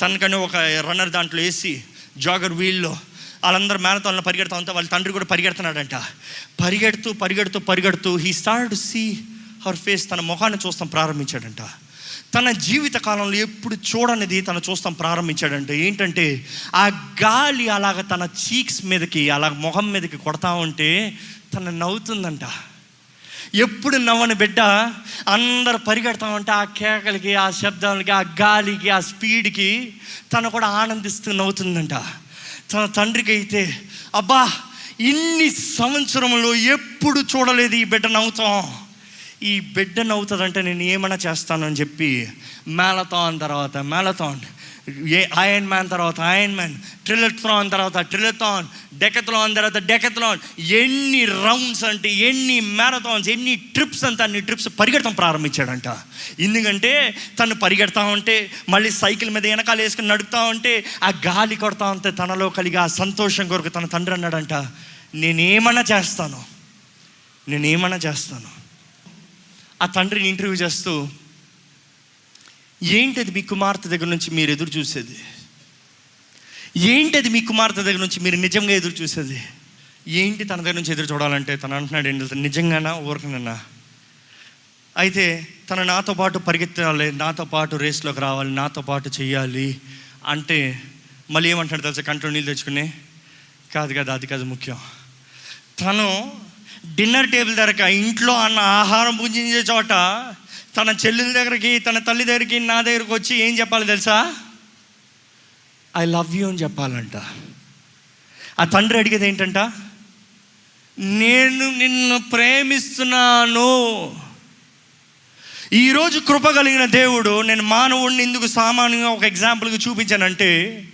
తనకని ఒక రన్నర్ దాంట్లో వేసి జాగర్ వీల్లో వాళ్ళందరూ మేనతాల్లో పరిగెడతా ఉంటే వాళ్ళ తండ్రి కూడా పరిగెడుతున్నాడంట. పరిగెడుతూ పరిగెడుతూ పరిగెడుతూ he start to see her face తన ముఖాన్ని చూస్తాం ప్రారంభించాడంట. తన జీవిత కాలంలో ఎప్పుడు చూడనిది తను చూస్తాం ప్రారంభించాడంటే. ఏంటంటే ఆ గాలి అలాగ తన చీక్స్ మీదకి అలా మొహం మీదకి కొడతా ఉంటే తను నవ్వుతుందంట. ఎప్పుడు నవ్వని బిడ్డ అందరు పరిగెడతా ఉంటే ఆ కేకలకి ఆ శబ్దాలకి ఆ గాలికి ఆ స్పీడ్కి తను కూడా ఆనందిస్తూ నవ్వుతుందంట. తన తండ్రికి అయితే అబ్బా ఇన్ని సంవత్సరంలో ఎప్పుడు చూడలేదు ఈ బిడ్డ నవ్వుతాం. ఈ బిడ్డ నవ్వుతుందంటే నేను ఏమైనా చేస్తానని చెప్పి మేళతాన్ తర్వాత మేళతాన్. ఏ ఐరన్ మ్యాన్ తర్వాత ఐరన్ మ్యాన్ ట్రిలథ్రాన్ తర్వాత ట్రిలథాన్ డెకథ్లాన్ తర్వాత డెకథ్లాన్ ఎన్ని రౌండ్స్ అంటే ఎన్ని మ్యారథాన్స్ ఎన్ని ట్రిప్స్ అంటే అన్ని ట్రిప్స్ పరిగెడతాం ప్రారంభించాడంట. ఎందుకంటే తను పరిగెడతా ఉంటే మళ్ళీ సైకిల్ మీద వెనకాల వేసుకుని నడుపుతా ఉంటే ఆ గాలి కొడతా ఉంటే తనలో కలిగి ఆ సంతోషం కొరకు తన తండ్రి అన్నాడంట నేనేమన్నా చేస్తాను నేనేమన్నా చేస్తాను. ఆ తండ్రిని ఇంటర్వ్యూ చేస్తూ ఏంటది మీ కుమార్తె దగ్గర నుంచి మీరు ఎదురు చూసేది? ఏంటది మీ కుమార్తె దగ్గర నుంచి మీరు నిజంగా ఎదురు చూసేది? ఏంటి తన దగ్గర నుంచి ఎదురు చూడాలంటే తను అంటున్నాడు ఏంటి? నిజంగానా ఊరకనన్నా అయితే తను నాతో పాటు పరిగెత్తాలి నాతో పాటు రేస్లోకి రావాలి నాతో పాటు చేయాలి అంటే మళ్ళీ ఏమంటాడు తెలుసా? కంట్లో నీళ్ళు తెచ్చుకుని? కాదు కాదు అది కాదు ముఖ్యం. తను డిన్నర్ టేబుల్ దగ్గర ఇంట్లో అన్న ఆహారం పూజించే చోట తన చెల్లెల దగ్గరికి తన తల్లి దగ్గరికి నా దగ్గరికి వచ్చి ఏం చెప్పాలి తెలుసా? ఐ లవ్ యూ అని చెప్పాలంట. ఆ తండ్రి అడిగేది ఏంటంట? నేను నిన్ను ప్రేమిస్తున్నాను. ఈరోజు కృప కలిగిన దేవుడు నేను మానవుడిని ఎందుకు సామాన్యంగా ఒక ఎగ్జాంపుల్గా చూపించానంటే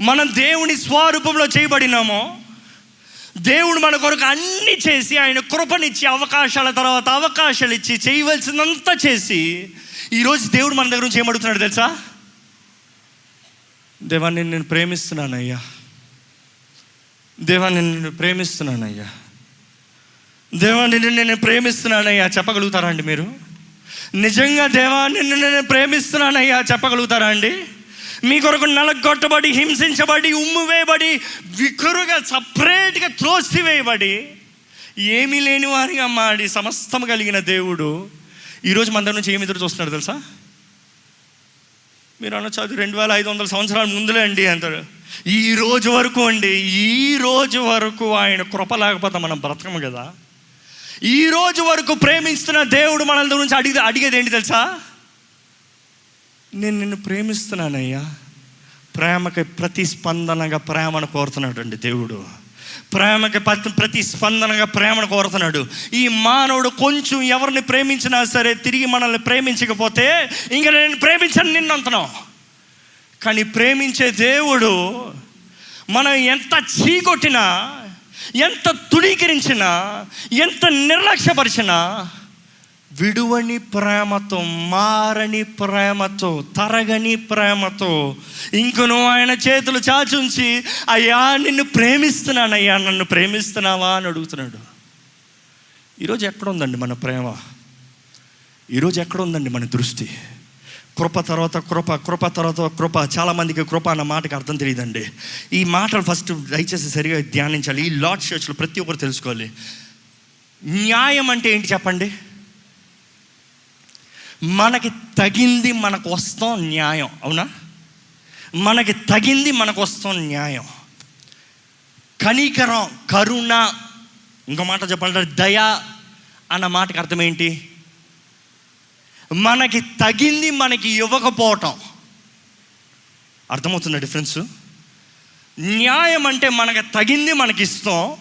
మనం దేవుని స్వరూపంలో చేయబడినామో దేవుడు మన కొరకు అన్ని చేసి ఆయన కృపనిచ్చి అవకాశాల తర్వాత అవకాశాలు ఇచ్చి చేయవలసినంత చేసి ఈరోజు దేవుడు మన దగ్గర నుంచి ఏమడుగుతున్నాడు తెలుసా? దేవాన్ని నేను ప్రేమిస్తున్నానయ్యా. దేవాన్ని నేను ప్రేమిస్తున్నానయ్యా. దేవాన్ని నిన్ను నేను ప్రేమిస్తున్నానయ్యా. చెప్పగలుగుతారా అండి మీరు? నిజంగా దేవాన్ని నిన్ను నేను ప్రేమిస్తున్నానయ్యా. చెప్పగలుగుతారా అండి? మీ కొరకు నలగొట్టబడి హింసించబడి ఉమ్మివేయబడి వికురుగా సపరేట్గా త్రోసివేయబడి ఏమీ లేని వారిగా మాడి సమస్తం కలిగిన దేవుడు ఈరోజు మన దగ్గర నుంచి ఏమి ఎదురు చూస్తున్నాడు తెలుసా? మీరు అనొచ్చు అది రెండు వేల ఐదు వందల సంవత్సరాల ముందులే అండి అంటారు ఈ రోజు వరకు అండి ఈ రోజు వరకు ఆయన కృప లేకపోతే మనం బ్రతకము కదా. ఈ రోజు వరకు ప్రేమిస్తున్న దేవుడు మనల గురించి అడిగి అడిగేది ఏంటి తెలుసా? నేను నిన్ను ప్రేమిస్తున్నానయ్యా. ప్రేమకి ప్రతిస్పందనగా ప్రేమను కోరుతున్నాడు అండి దేవుడు. ప్రేమకి ప్రతి ప్రతిస్పందనగా ప్రేమను కోరుతున్నాడు. ఈ మానవుడు కొంచెం ఎవరిని ప్రేమించినా సరే తిరిగి మనల్ని ప్రేమించకపోతే ఇంకా నేను ప్రేమించను నిన్నంతనం. కానీ ప్రేమించే దేవుడు మనం ఎంత చీకొట్టినా ఎంత తుడీకరించినా ఎంత నిర్లక్ష్యపరిచినా విడువని ప్రేమతో మారని ప్రేమతో తరగని ప్రేమతో ఇంకను ఆయన చేతులు చాచుంచి అయ్యా నిన్ను ప్రేమిస్తున్నానయ్యా నన్ను ప్రేమిస్తున్నావా? అని అడుగుతున్నాడు. ఈరోజు ఎక్కడుందండి మన ప్రేమ? ఈరోజు ఎక్కడుందండి మన దృష్టి? కృప తర్వాత కృప కృప తర్వాత కృప. చాలామందికి కృప అన్న మాటకి అర్థం తెలియదండి. ఈ మాటలు ఫస్ట్ దయచేసి సరిగా ధ్యానించాలి. ఈ లార్డ్ చర్చ్లో ప్రతి ఒక్కరు తెలుసుకోవాలి. న్యాయం అంటే ఏంటి చెప్పండి? మనకి తగింది మనకు వస్తాం న్యాయం అవునా? మనకి తగింది మనకు వస్తాం న్యాయం. కనికరం కరుణ ఇంకో మాట చెప్పాలంటే దయ అన్న మాటకు అర్థం ఏంటి? మనకి తగింది మనకి ఇవ్వకపోవటం. అర్థమవుతుంది డిఫరెన్స్? న్యాయం అంటే మనకు తగింది మనకి ఇస్తాం.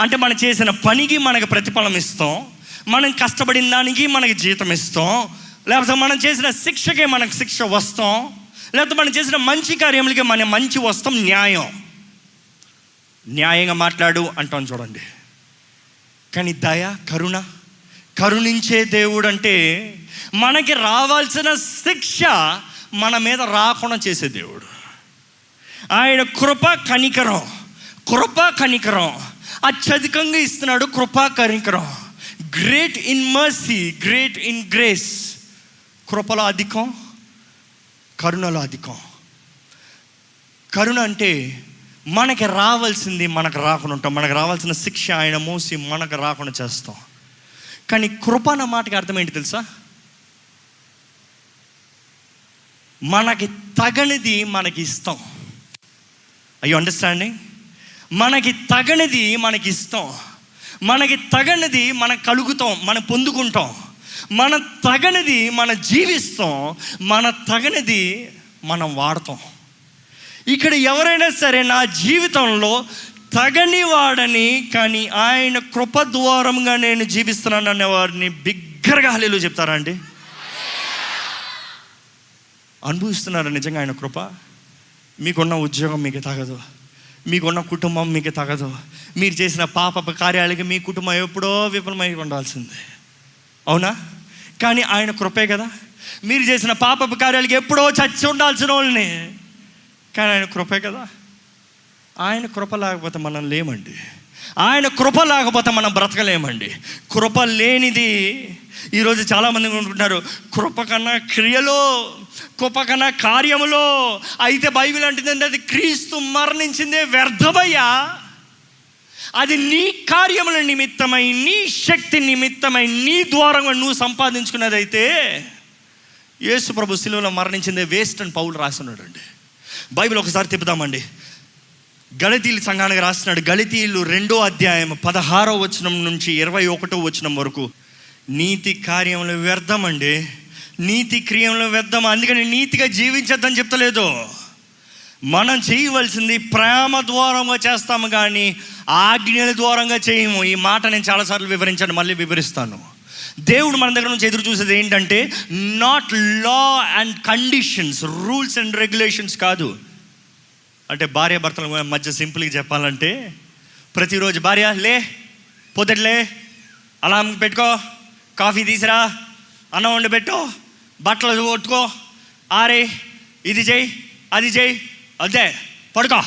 అంటే మనం చేసిన పనికి మనకు ప్రతిఫలం ఇస్తాం. మనం కష్టపడిన దానికి మనకి జీతం ఇస్తాం. లేకపోతే మనం చేసిన శిక్షకే మనకు శిక్ష వస్తాం. లేకపోతే మనం చేసిన మంచి కార్యములకి మన మంచి వస్తాం న్యాయం. న్యాయంగా మాట్లాడు అంటాం చూడండి. కానీ దయ కరుణ కరుణించే దేవుడు అంటే మనకి రావాల్సిన శిక్ష మన మీద రాకుండా చేసే దేవుడు. ఆయన కృప కనికరం కృప కనికరం అత్యధికంగా ఇస్తున్నాడు కృపా కనికరం. Great in mercy great in grace కృపలో అధికం కరుణలో అధికం కరుణ అంటే మనకి రావాల్సింది మనకు రాకుండా ఉంటాం. మనకు రావాల్సిన శిక్ష ఆయన మోసి మనకు రాకుండా చేస్తాం. కానీ కృప అన్న మాటకి అర్థం ఏంటి తెలుసా? మనకి తగనిది మనకి ఇస్తాం అయ్యో అండర్స్టాండింగ్ మనకి తగనిది మనకి ఇస్తాం మనకి తగనిది మనం కలుగుతాం మనం పొందుకుంటాం. మన తగనిది మనం జీవిస్తాం మన తగనిది మనం వాడతాం. ఇక్కడ ఎవరైనా సరే నా జీవితంలో తగని వాడని కానీ ఆయన కృప ద్వారంగా నేను జీవిస్తున్నాను అనే వారిని బిగ్గరగా హలీలు చెప్తారా అండి? అనుభవిస్తున్నారా నిజంగా ఆయన కృప? మీకున్న ఉద్యోగం మీకు తగదు. మీకున్న కుటుంబం మీకు తగదు. మీరు చేసిన పాప కార్యాలకి మీ కుటుంబం ఎప్పుడో విఫలమై ఉండాల్సిందే. అవునా? కానీ ఆయన కృపే కదా. మీరు చేసిన పాపపు కార్యాలకి ఎప్పుడో చచ్చి ఉండాల్సిన వాళ్ళని. కానీ ఆయన కృపే కదా. ఆయన కృప లేకపోతే మనం లేమండి. ఆయన కృప లేకపోతే మనం బ్రతకలేమండి. కృప లేనిది ఈరోజు చాలామంది అనుకుంటున్నారు కృప కన్నా క్రియలో కృప కన్నా కార్యములో అయితే బైబిల్ అంటుందంటే అది క్రీస్తు మరణించిందే వ్యర్థమయ్యా. అది నీ కార్యముల నిమిత్తమై నీ శక్తి నిమిత్తమై నీ ద్వారంగా నువ్వు సంపాదించుకున్నదైతే యేసు ప్రభు శిలువలో మరణించిందే వేస్ట్ అని పౌలు రాస్తున్నాడు అండి బైబిల్ ఒకసారి తిప్పుదామండి. గళితీలు సంఘానికి రాస్తున్నాడు గళతీలు రెండో అధ్యాయం పదహారో వచనం నుంచి ఇరవై ఒకటో వచనం వరకు నీతి కార్యములు వ్యర్థమండి నీతి క్రియములు వ్యర్థం అందుకని నీతిగా జీవించద్దని చెప్తలేదు. మనం చేయవలసింది ప్రేమ ద్వారంగా చేస్తాము కానీ ఆజ్ఞల ద్వారంగా చేయము. ఈ మాట నేను చాలాసార్లు వివరించాను మళ్ళీ వివరిస్తాను. దేవుడు మన దగ్గర నుంచి ఎదురు చూసేది ఏంటంటే not law and conditions rules and regulations కాదు. అంటే భార్య భర్తల మధ్య సింపుల్గా చెప్పాలంటే ప్రతిరోజు భార్య లే పొద్దుట్లే అలారం పెట్టుకో కాఫీ తీసిరా అన్నం వండి పెట్టు బట్టలు కొట్టుకో ఆరే ఇది చేయి అది చేయి అదే పడుకో.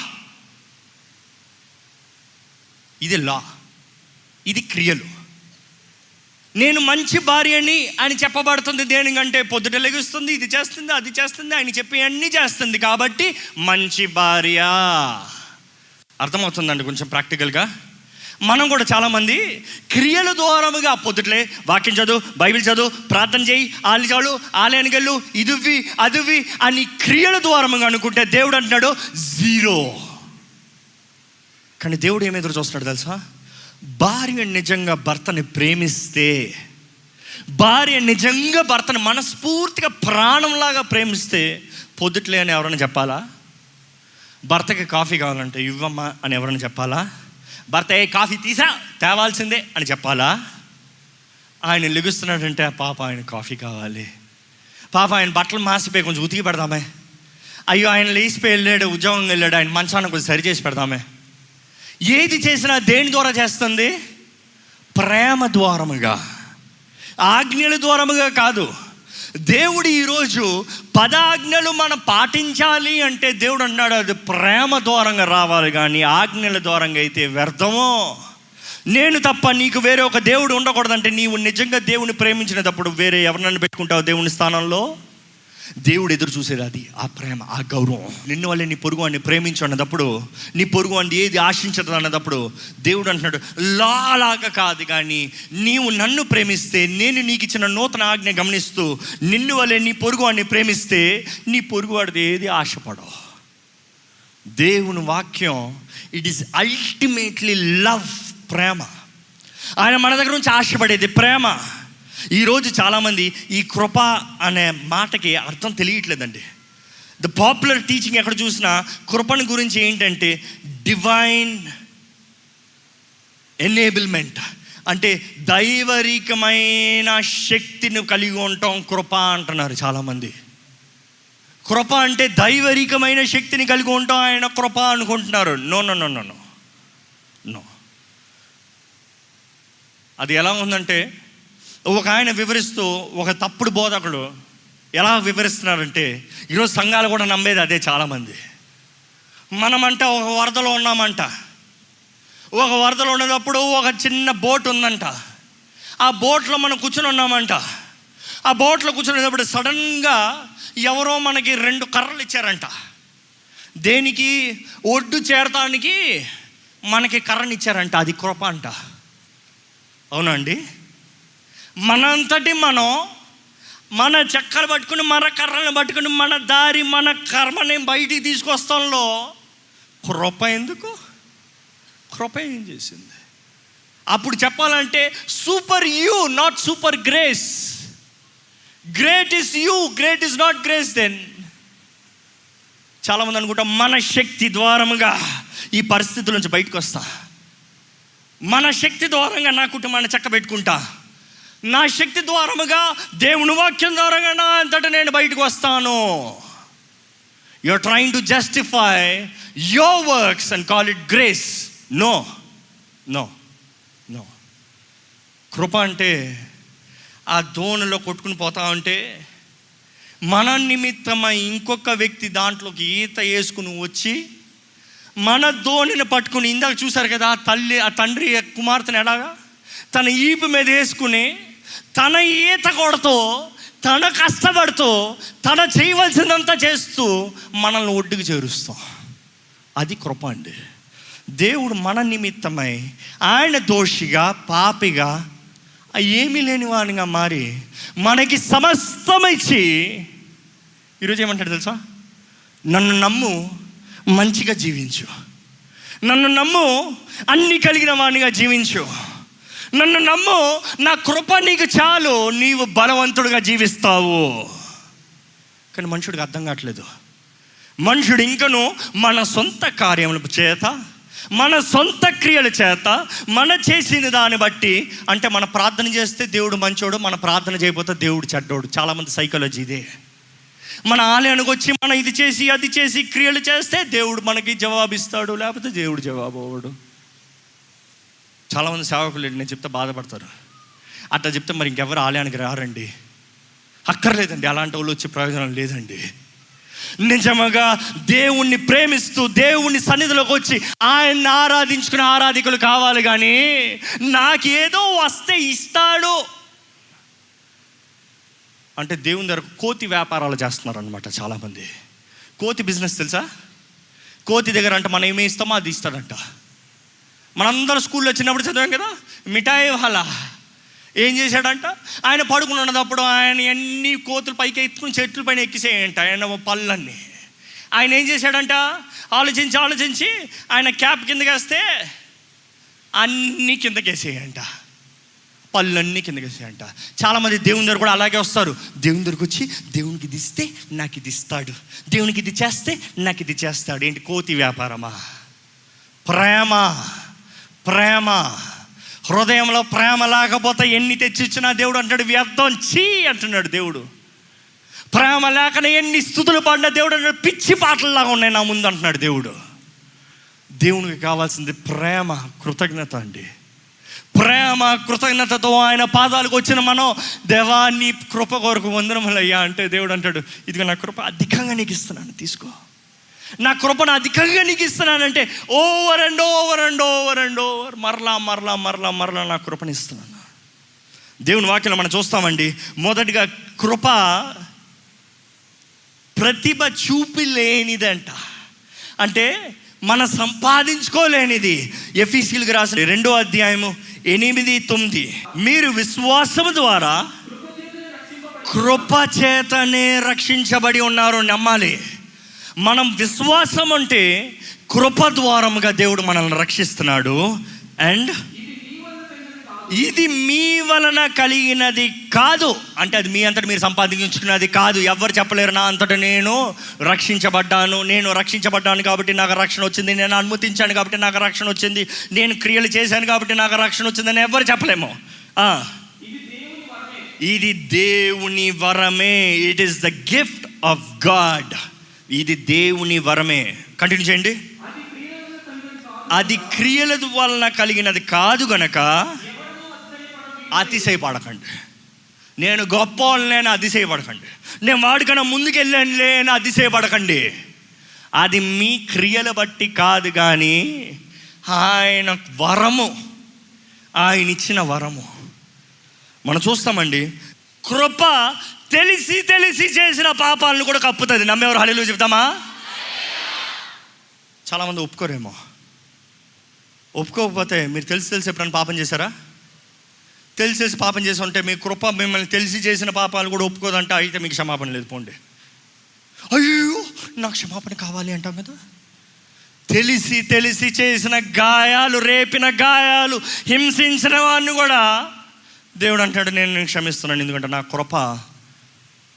ఇది లా. ఇది క్రియలు. నేను మంచి భార్యని అని చెప్పబడుతుంది దేనికంటే పొద్దుట లెగుస్తుంది ఇది చేస్తుంది అది చేస్తుంది ఆయన చెప్పి అన్నీ చేస్తుంది కాబట్టి మంచి భార్య. అర్థమవుతుందండి కొంచెం ప్రాక్టికల్గా? మనం కూడా చాలామంది క్రియల ద్వారముగా పొద్దుట్లే వాక్యం చదువు బైబిల్ చదువు ప్రార్థన చేయి ఆలి చాలు ఆలయానికి వెళ్ళు ఇదివి అదివి అని క్రియల ద్వారముగా అనుకుంటే దేవుడు అంటున్నాడు జీరో. కానీ దేవుడు ఏమి ఎదురు చూస్తున్నాడు తెలుసా? భార్య నిజంగా భర్తని ప్రేమిస్తే భార్య నిజంగా భర్తని మనస్ఫూర్తిగా ప్రాణంలాగా ప్రేమిస్తే పొద్దుట్లే అని ఎవరైనా చెప్పాలా? భర్తకి కాఫీ కావాలంటే ఇవ్వమ్మా అని ఎవరైనా చెప్పాలా? భర్త ఏ కాఫీ తీసా తేవాల్సిందే అని చెప్పాలా? ఆయన లిగుస్తున్నాడంటే పాప ఆయన కాఫీ కావాలి. పాప ఆయన బట్టలు మాసిపోయి కొంచెం ఉతికి పెడదామే. అయ్యో ఆయన లేచిపోయి వెళ్ళాడు ఉద్యోగం వెళ్ళాడు ఆయన మంచాన్ని కొంచెం సరి చేసి పెడదామే. ఏది చేసినా దేని ద్వారా చేస్తుంది? ప్రేమ ద్వారముగా. ఆజ్ఞల ద్వారముగా కాదు. దేవుడు ఈరోజు పదాజ్ఞలు మనం పాటించాలి అంటే దేవుడు అన్నాడు అది ప్రేమ ద్వారంగా రావాలి కానీ ఆజ్ఞల ద్వారంగా అయితే వ్యర్థమో? నేను తప్ప నీకు వేరే ఒక దేవుడు ఉండకూడదంటే నీవు నిజంగా దేవుని ప్రేమించినప్పుడు వేరే ఎవరినైనా పెట్టుకుంటావు దేవుని స్థానంలో? దేవుడు ఎదురు చూసేది అది ఆ ప్రేమ ఆ గౌరవం. నిన్ను వల్లే నీ పొరుగు వాడిని ప్రేమించు అన్నదప్పుడు నీ పొరుగు వాడిని ఏది ఆశించదు అన్నదప్పుడు దేవుడు అంటున్నాడు లాలాగా కాదు కానీ నీవు నన్ను ప్రేమిస్తే నేను నీకు ఇచ్చిన నూతన ఆజ్ఞ గమనిస్తూ నిన్ను వల్లే నీ పొరుగు వాడిని ప్రేమిస్తే నీ పొరుగు వాడిది ఏది ఆశపడవు. దేవుని వాక్యం ఇట్ ఈస్ అల్టిమేట్లీ లవ్ ప్రేమ. ఆయన మన దగ్గర నుంచి ఆశపడేది ప్రేమ. ఈరోజు చాలామంది ఈ కృప అనే మాటకి అర్థం తెలియట్లేదండి. ద పాపులర్ టీచింగ్ ఎక్కడ చూసినా కృపను గురించి ఏంటంటే డివైన్ ఎనేబుల్మెంట్ అంటే దైవరికమైన శక్తిని కలిగి ఉంటాం కృప అంటున్నారు చాలామంది. కృప అంటే దైవరికమైన శక్తిని కలిగి ఉంటాం ఆయన కృప అనుకుంటున్నారు. No no no no no no అది ఎలా ఉందంటే ఒక ఆయన వివరిస్తూ ఒక తప్పుడు బోధకుడు ఎలా వివరిస్తున్నారంటే ఈరోజు సంఘాలు కూడా నమ్మేది అదే చాలామంది. మనమంట ఒక వరదలో ఉన్నామంట. ఒక వరదలో ఉన్నప్పుడు ఒక చిన్న బోట్ ఉందంట. ఆ బోట్లో మనం కూర్చొని ఉన్నామంట. ఆ బోట్లో కూర్చునేటప్పుడు సడన్గా ఎవరో మనకి రెండు కర్రలు ఇచ్చారంట. దేనికి? ఒడ్డు చేరటానికి మనకి కర్రని ఇచ్చారంట. అది కృప అంట. అవునా అండి? మనంతటి మనం మన చెక్కలు పట్టుకుని మన కర్రలను పట్టుకుని మన దారి మన కర్మని బయటికి తీసుకొస్తాంలో కృప ఎందుకు? కృప ఏం చేసింది? అప్పుడు చెప్పాలంటే super you not super grace great is you great is not grace then చాలామంది అనుకుంటా మన శక్తి ద్వారముగా ఈ పరిస్థితుల నుంచి బయటకు వస్తా. మన శక్తి ద్వారంగా నా కుటుంబాన్ని చక్క పెట్టుకుంటా నా శక్తి ద్వారముగా దేవుని వాక్యం ద్వారా నా అంతటా నేను బయటకు వస్తాను. You're trying to justify your works and call it grace no no no కృప అంటే ఆ దోణిలో కొట్టుకుని పోతా ఉంటే మన నిమిత్తమై ఇంకొక వ్యక్తి దాంట్లోకి ఈత వేసుకుని వచ్చి మన దోణిని పట్టుకుని ఇందాక చూశారు కదా ఆ తల్లి ఆ తండ్రి కుమార్తెను ఎలాగా? తన ఈపు మీద వేసుకుని తన ఈత కొడుతూ తన కష్టపడుతూ తన చేయవలసిందంతా చేస్తూ మనల్ని ఒడ్డుకు చేరుస్తాం. అది కృప అండి. దేవుడు మన నిమిత్తమై ఆయన దోషిగా పాపిగా ఏమీ లేని వానిగా మారి మనకి సమస్తం ఇచ్చి ఈరోజు ఏమంటాడు తెలుసా? నన్ను నమ్ము మంచిగా జీవించు. నన్ను నమ్ము అన్ని కలిగిన వాడిగా జీవించు. నన్ను నమ్ము నా కృప నీకు చాలు నీవు బలవంతుడుగా జీవిస్తావు. కానీ మనుషుడికి అర్థం కావట్లేదు. మనుషుడు ఇంకను మన సొంత కార్యముల చేత మన సొంత క్రియల చేత మన చేసిన దాన్ని బట్టి అంటే మన ప్రార్థన చేస్తే దేవుడు మంచోడు మన ప్రార్థన చేయకపోతే దేవుడు చెడ్డోడు. చాలామంది సైకాలజీ ఇదే. మన ఆలయానికి వచ్చి మనం ఇది చేసి అది చేసి క్రియలు చేస్తే దేవుడు మనకి జవాబిస్తాడు లేకపోతే దేవుడు జవాబు అవ్వడు. చాలామంది సేవకులు నేను చెప్తే బాధపడతారు. అట్లా చెప్తే మరి ఇంకెవరు ఆలయానికి రారండి? అక్కర్లేదండి. అలాంటి వాళ్ళు వచ్చే ప్రయోజనం లేదండి. నిజముగా దేవుణ్ణి ప్రేమిస్తూ దేవుణ్ణి సన్నిధిలోకి వచ్చి ఆయన్ని ఆరాధించుకునే ఆరాధికులు కావాలి కానీ నాకేదో వస్తే ఇస్తాడు. అంటే దేవుని దగ్గర కోతి వ్యాపారాలు చేస్తున్నారు అనమాట చాలామంది. కోతి బిజినెస్ తెలుసా? కోతి దగ్గర అంటే మనం ఏమి ఇస్తామో అది ఇస్తాడంట. మనందరం స్కూల్లో చిన్నప్పుడు చదివాం కదా మిఠాయి వాళ్ళ ఏం చేశాడంట? ఆయన పడుకుని ఉన్నప్పుడు ఆయన ఎన్ని కోతులు పైకి ఎత్తుకుని చెట్ల పైన ఎక్కిసేయంట ఆయన పళ్ళన్నీ. ఆయన ఏం చేశాడంట? ఆలోచించి ఆలోచించి ఆయన క్యాప్ కిందకేస్తే అన్నీ కిందకేసేయంట. పళ్ళన్నీ కిందకేసేయంట. చాలామంది దేవుని దగ్గర కూడా అలాగే వస్తారు. దేవుని దగ్గరకు వచ్చి దేవునికి ఇది ఇస్తే నాకు ఇది ఇస్తాడు. దేవునికి ఇది చేస్తే నాకు ఇది చేస్తాడు. ఏంటి కోతి వ్యాపారమా? ప్రేమ. ప్రేమ. హృదయంలో ప్రేమ లేకపోతే ఎన్ని తెచ్చిచ్చినా దేవుడు అంటాడు వ్యర్థం చీ అంటున్నాడు దేవుడు. ప్రేమ లేకనే ఎన్ని స్థుతులు పడినా దేవుడు అంటాడు పిచ్చి పాటల్లాగా ఉన్నాయి నా ముందు అంటున్నాడు దేవుడు. దేవునికి కావాల్సింది ప్రేమ కృతజ్ఞత అండి. ప్రేమ కృతజ్ఞతతో ఆయన పాదాలకు వచ్చిన మనం దేవా నీ కృప కొరకు వందనములయ్యా అంటే దేవుడు అంటాడు ఇదిగో నా కృప అధికంగా నీకు ఇస్తున్నాను తీసుకో. నా కృపను అధికంగా నీకు ఇస్తున్నానంటే over and over and over and over మరలా మరలా మరలా మరలా నా కృపను ఇస్తున్నాను. దేవుని వాక్యం మనం చూస్తామండి మొదటిగా కృప ప్రతిభ చూపి లేనిదంట అంటే మన సంపాదించుకోలేనిది. ఎఫీసీలకు రాసిన రెండో అధ్యాయము ఎనిమిది తొమ్మిది. మీరు విశ్వాసము ద్వారా కృప చేతనే రక్షించబడి ఉన్నారు నమ్మాలి. మనం విశ్వాసం అంటే కృప ద్వారముగా దేవుడు మనల్ని రక్షిస్తున్నాడు. అండ్ ఇది మీ వలన కలిగినది కాదు. అంటే అది మీ అంతటి మీరు సంపాదించుకున్నది కాదు. ఎవరు చెప్పలేరు నా అంతట నేను రక్షించబడ్డాను. నేను రక్షించబడ్డాను కాబట్టి నాకు రక్షణ వచ్చింది. నేను అనుమతించాను కాబట్టి నాకు రక్షణ వచ్చింది. నేను క్రియలు చేశాను కాబట్టి నాకు రక్షణ వచ్చిందని ఎవరు చెప్పలేము. ఇది దేవుని వరమే. It is the gift of God ఇది దేవుని వరమే. కంటిన్యూ చేయండి. అది క్రియల వలన కలిగినది కాదు గనక అతిశయపడకండి. నేను గొప్ప వాళ్ళని అతిశయపడకండి. నేను వాడికన్నా ముందుకు వెళ్ళానులే అని అతిశయపడకండి. అది మీ క్రియల బట్టి కాదు కానీ ఆయన వరము. ఆయన ఇచ్చిన వరము. మనం చూస్తామండి. కృప తెలిసి తెలిసి చేసిన పాపాలను కూడా కప్పుతుంది. నమ్మేవారు హలీలు చెప్తామా? చాలామంది ఒప్పుకోరేమో. ఒప్పుకోకపోతే మీరు తెలిసి తెలిసి ఎప్పుడైనా పాపం చేశారా? తెలిసి తెలిసి పాపం చేసి ఉంటే మీ కృప మిమ్మల్ని తెలిసి చేసిన పాపాలు కూడా ఒప్పుకోదంటే అయితే మీకు క్షమాపణ లేదు పోండి. అయ్యో నాకు క్షమాపణ కావాలి అంటాం కదా. తెలిసి తెలిసి చేసిన గాయాలు రేపిన గాయాలు హింసించిన వాడిని కూడా దేవుడు అంటాడు నేను క్షమిస్తున్నాను ఎందుకంటే నా కృప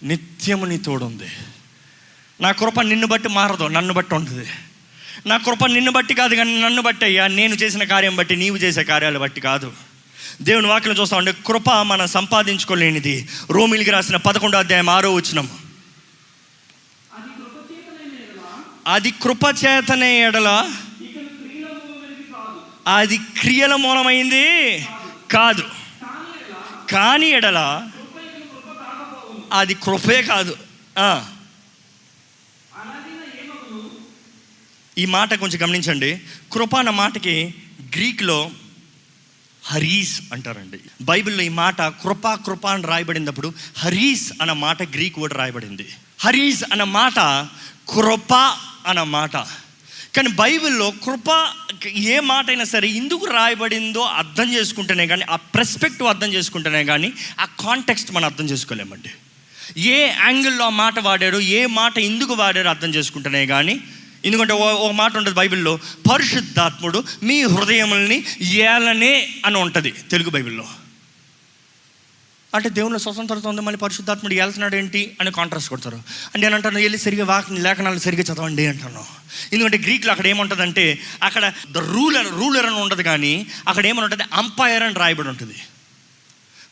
నిత్యము నీ తోడుంది. నా కృప నిన్ను బట్టి మారదు నన్ను బట్టి ఉంటుంది. నా కృప నిన్ను బట్టి కాదు కానీ నన్ను బట్టి అయ్యా నేను చేసిన కార్యం బట్టి నీవు చేసే కార్యాలు బట్టి కాదు. దేవుని వాక్యం చూస్తా ఉంటే కృప మనం సంపాదించుకోలేనిది. రోమిలికి రాసిన పదకొండో అధ్యాయం ఆరో వచ్చినాం అది కృప చేతనే ఎడల అది క్రియల మూలమైంది కాదు. కానీ ఎడల అది కృపే కాదు. ఈ మాట కొంచెం గమనించండి. కృప అన్న మాటకి గ్రీక్లో హరీస్ అంటారండి. బైబిల్లో ఈ మాట కృప కృప అని రాయబడినప్పుడు హరీస్ అన్న మాట గ్రీక్ వర్డ్ రాయబడింది. హరీస్ అన్న మాట కృప అన్న మాట. కానీ బైబిల్లో కృప ఏ మాట అయినా సరే ఎందుకు రాయబడిందో అర్థం చేసుకుంటేనే కానీ ఆ ప్రెస్పెక్టివ్ అర్థం చేసుకుంటేనే కానీ ఆ కాంటెక్స్ట్ మనం అర్థం చేసుకోలేమండి. ఏ యాంగిల్లో ఆ మాట వాడారో ఏ మాట ఎందుకు వాడారో అర్థం చేసుకుంటేనే కానీ ఎందుకంటే ఓ ఒక మాట ఉంటుంది బైబిల్లో పరిశుద్ధాత్ముడు మీ హృదయముల్ని ఏలనే అని ఉంటుంది తెలుగు బైబిల్లో. అంటే దేవుని స్వతంత్రత ఉంది మళ్ళీ పరిశుద్ధాత్ముడు వెళ్తున్నాడు ఏంటి అని కాంట్రాస్ట్ కొడతారు. అంటే నేను అంటాను వెళ్ళి సరిగా వాక్ లేఖనాలు సరిగా చదవండి అంటాను. ఎందుకంటే గ్రీక్లో అక్కడ ఏముంటుందంటే అక్కడ ద రూలర్ రూలర్ అని ఉండదు కానీ అక్కడ ఏమని అంపైర్ అని రాయబడి ఉంటుంది.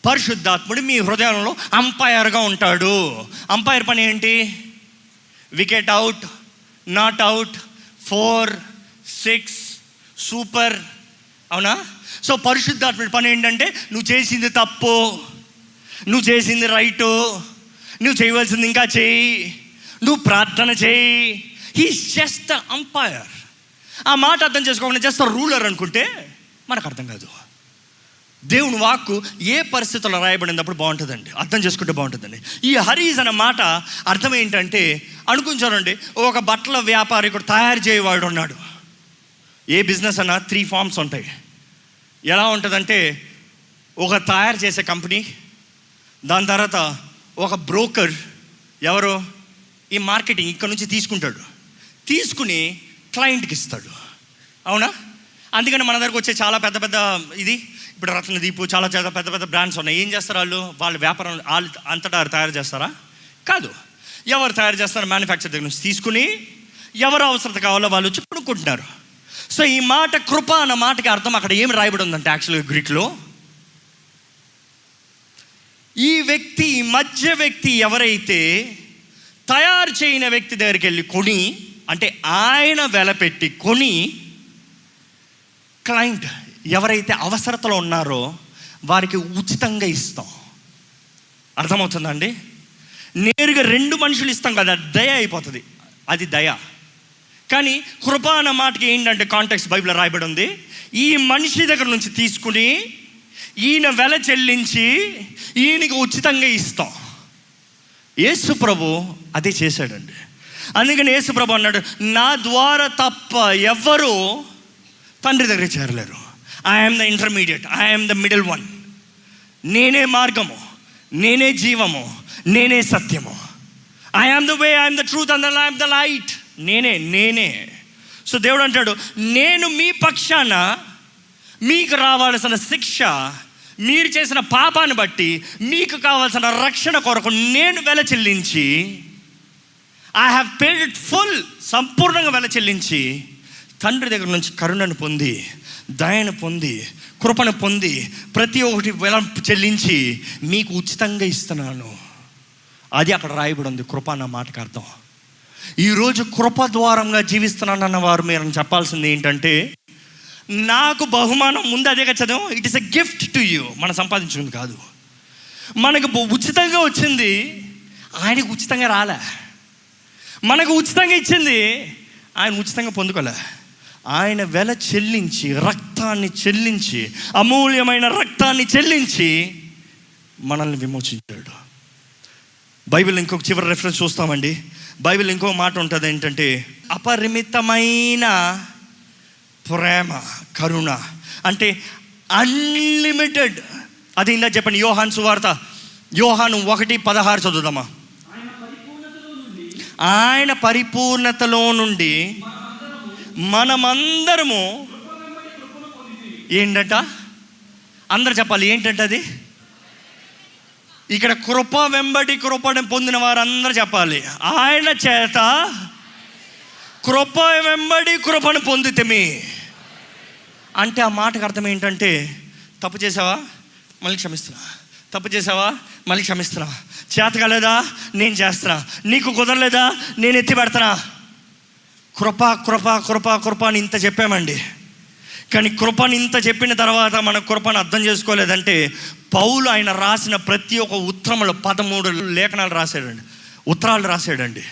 పరిశుద్ధాత్ముడు మీ హృదయంలో అంపైర్గా ఉంటాడు. అంపైర్ పని ఏంటి? Wicket out not out four six super అవునా? సో పరిశుద్ధాత్ముడి పని ఏంటంటే నువ్వు చేసింది తప్పు నువ్వు చేసింది రైటు నువ్వు చేయవలసింది ఇంకా చేయి నువ్వు ప్రార్థన చేయి. హీస్ జస్ట్ అంపైర్ ఆ మాట అర్థం చేసుకోకుండా జస్ట్ రూలర్ అనుకుంటే మనకు అర్థం కాదు. దేవుని వాక్కు ఏ పరిస్థితుల్లో రాయబడినప్పుడు బాగుంటుందండి? అర్థం చేసుకుంటే బాగుంటుందండి. ఈ హరీజ్ అన్న మాట అర్థం ఏంటంటే అనుకుంటారండి ఒక బట్టల వ్యాపారికుడు తయారు చేయవాడు ఉన్నాడు. ఏ బిజినెస్ అన్నా త్రీ ఫార్మ్స్ ఉంటాయి. ఎలా ఉంటుందంటే ఒక తయారు చేసే కంపెనీ దాని తర్వాత ఒక బ్రోకర్ ఎవరు? ఈ మార్కెటింగ్ ఇక్కడ నుంచి తీసుకుంటాడు. తీసుకుని క్లయింట్కి ఇస్తాడు. అవునా? అందుకని మన దగ్గరకు వచ్చే చాలా పెద్ద పెద్ద ఇది ఇప్పుడు రత్నదీపు చాలా చాలా పెద్ద పెద్ద బ్రాండ్స్ ఉన్నాయి. ఏం చేస్తారు వాళ్ళు? వాళ్ళ వ్యాపారం వాళ్ళు అంతటా తయారు చేస్తారా? కాదు. ఎవరు తయారు చేస్తారు? మ్యానుఫ్యాక్చర్ దగ్గర నుంచి తీసుకుని ఎవరు అవసరత కావాలో వాళ్ళు వచ్చి కొనుక్కుంటున్నారు. సో ఈ మాట కృప అన్న మాటకి అర్థం అక్కడ ఏం రాయబడి ఉందంటే యాక్చువల్గా గ్రీక్లో? ఈ వ్యక్తి మధ్య వ్యక్తి ఎవరైతే తయారు చేయని వ్యక్తి దగ్గరికి వెళ్ళి కొని అంటే ఆయన వెలపెట్టి కొని క్లయింట్ ఎవరైతే అవసరతలో ఉన్నారో వారికి ఉచితంగా ఇస్తాం. అర్థమవుతుందండి? నేరుగా రెండు మనుషులు ఇస్తాం కదా దయ అయిపోతుంది. అది దయ. కానీ కృప అన్న మాటకి ఏంటంటే కాంటాక్ట్స్ బైబిల్ రాయబడి ఉంది. ఈ మనిషి దగ్గర నుంచి తీసుకుని ఈయన వెల చెల్లించి ఈయనకి ఉచితంగా ఇస్తాం. యేసు ప్రభు అదే చేశాడండి. అందుకని యేసుప్రభు అన్నాడు నా ద్వారా తప్ప ఎవ్వరూ తండ్రి దగ్గర చేరలేరు. I'm the intermediate I'm the middle one నేనే మార్గము నేనే జీవము నేనే సత్యము. I'm the way I'm the truth and I'm the light నేనే నేనే. సో దేవుడు అంటాడు నేను మీ పక్షాన మీకు రావాల్సిన శిక్ష మీరు చేసిన పాపాన్ని బట్టి మీకు కావాల్సిన రక్షణ కొరకు నేను వెల చెల్లించి I have paid it full సంపూర్ణంగా వెల చెల్లించి తండ్రి దగ్గర నుంచి కరుణను పొంది దయను పొంది కృపను పొంది ప్రతి ఒక్కటి వెల చెల్లించి మీకు ఉచితంగా ఇస్తున్నాను. అది అక్కడ రాయబడి ఉంది. కృప అన్న మాటకు అర్థం. ఈరోజు కృప ద్వారంగా జీవిస్తున్నానన్న వారు మీరు చెప్పాల్సింది ఏంటంటే నాకు బహుమానం ముందు అదే చదవం? It is a gift to you మనం సంపాదించుకుంది కాదు. మనకు ఉచితంగా వచ్చింది. ఆయనకు ఉచితంగా రాలే. మనకు ఉచితంగా ఇచ్చింది. ఆయన ఉచితంగా పొందుకోలే. ఆయన వెల చెల్లించి రక్తాన్ని చెల్లించి అమూల్యమైన రక్తాన్ని చెల్లించి మనల్ని విమోచించాడు. బైబిల్ ఇంకొక చివరి రెఫరెన్స్ చూస్తామండి. బైబిల్ ఇంకో మాట ఉంటుంది ఏంటంటే అపరిమితమైన ప్రేమ కరుణ అంటే అన్లిమిటెడ్ అది ఇందా చెప్పండి? యోహాన్ సువార్త. యోహాను ఒకటి పదహారు చదువుదామా? ఆయన పరిపూర్ణతలో నుండి మనమందరము ఏంటంట? అందరు చెప్పాలి ఏంటంటే అది? ఇక్కడ కృప వెంబడి కృపను పొందిన వారందరూ చెప్పాలి. ఆయన చేత కృప వెంబడి కృపను పొందితమి అంటే ఆ మాటకు అర్థం ఏంటంటే తప్పు చేసావా? మళ్ళీ క్షమిస్తున్నా. తప్పు చేసావా? మళ్ళీ క్షమిస్తున్నా. చేత కాలేదా నేను చేస్తున్నా. నీకు కుదరలేదా? నేను ఎత్తి పెడుతున్నా. కృప కృప కృప కృప అని ఇంత చెప్పామండి. కానీ కృపని ఇంత చెప్పిన తర్వాత మన కృపను అర్థం చేసుకోలేదంటే పౌలు ఆయన రాసిన ప్రతి ఒక్క ఉత్తరంలో పదమూడు లేఖనాలు రాశాడండి. ఉత్తరాలు రాశాడండి.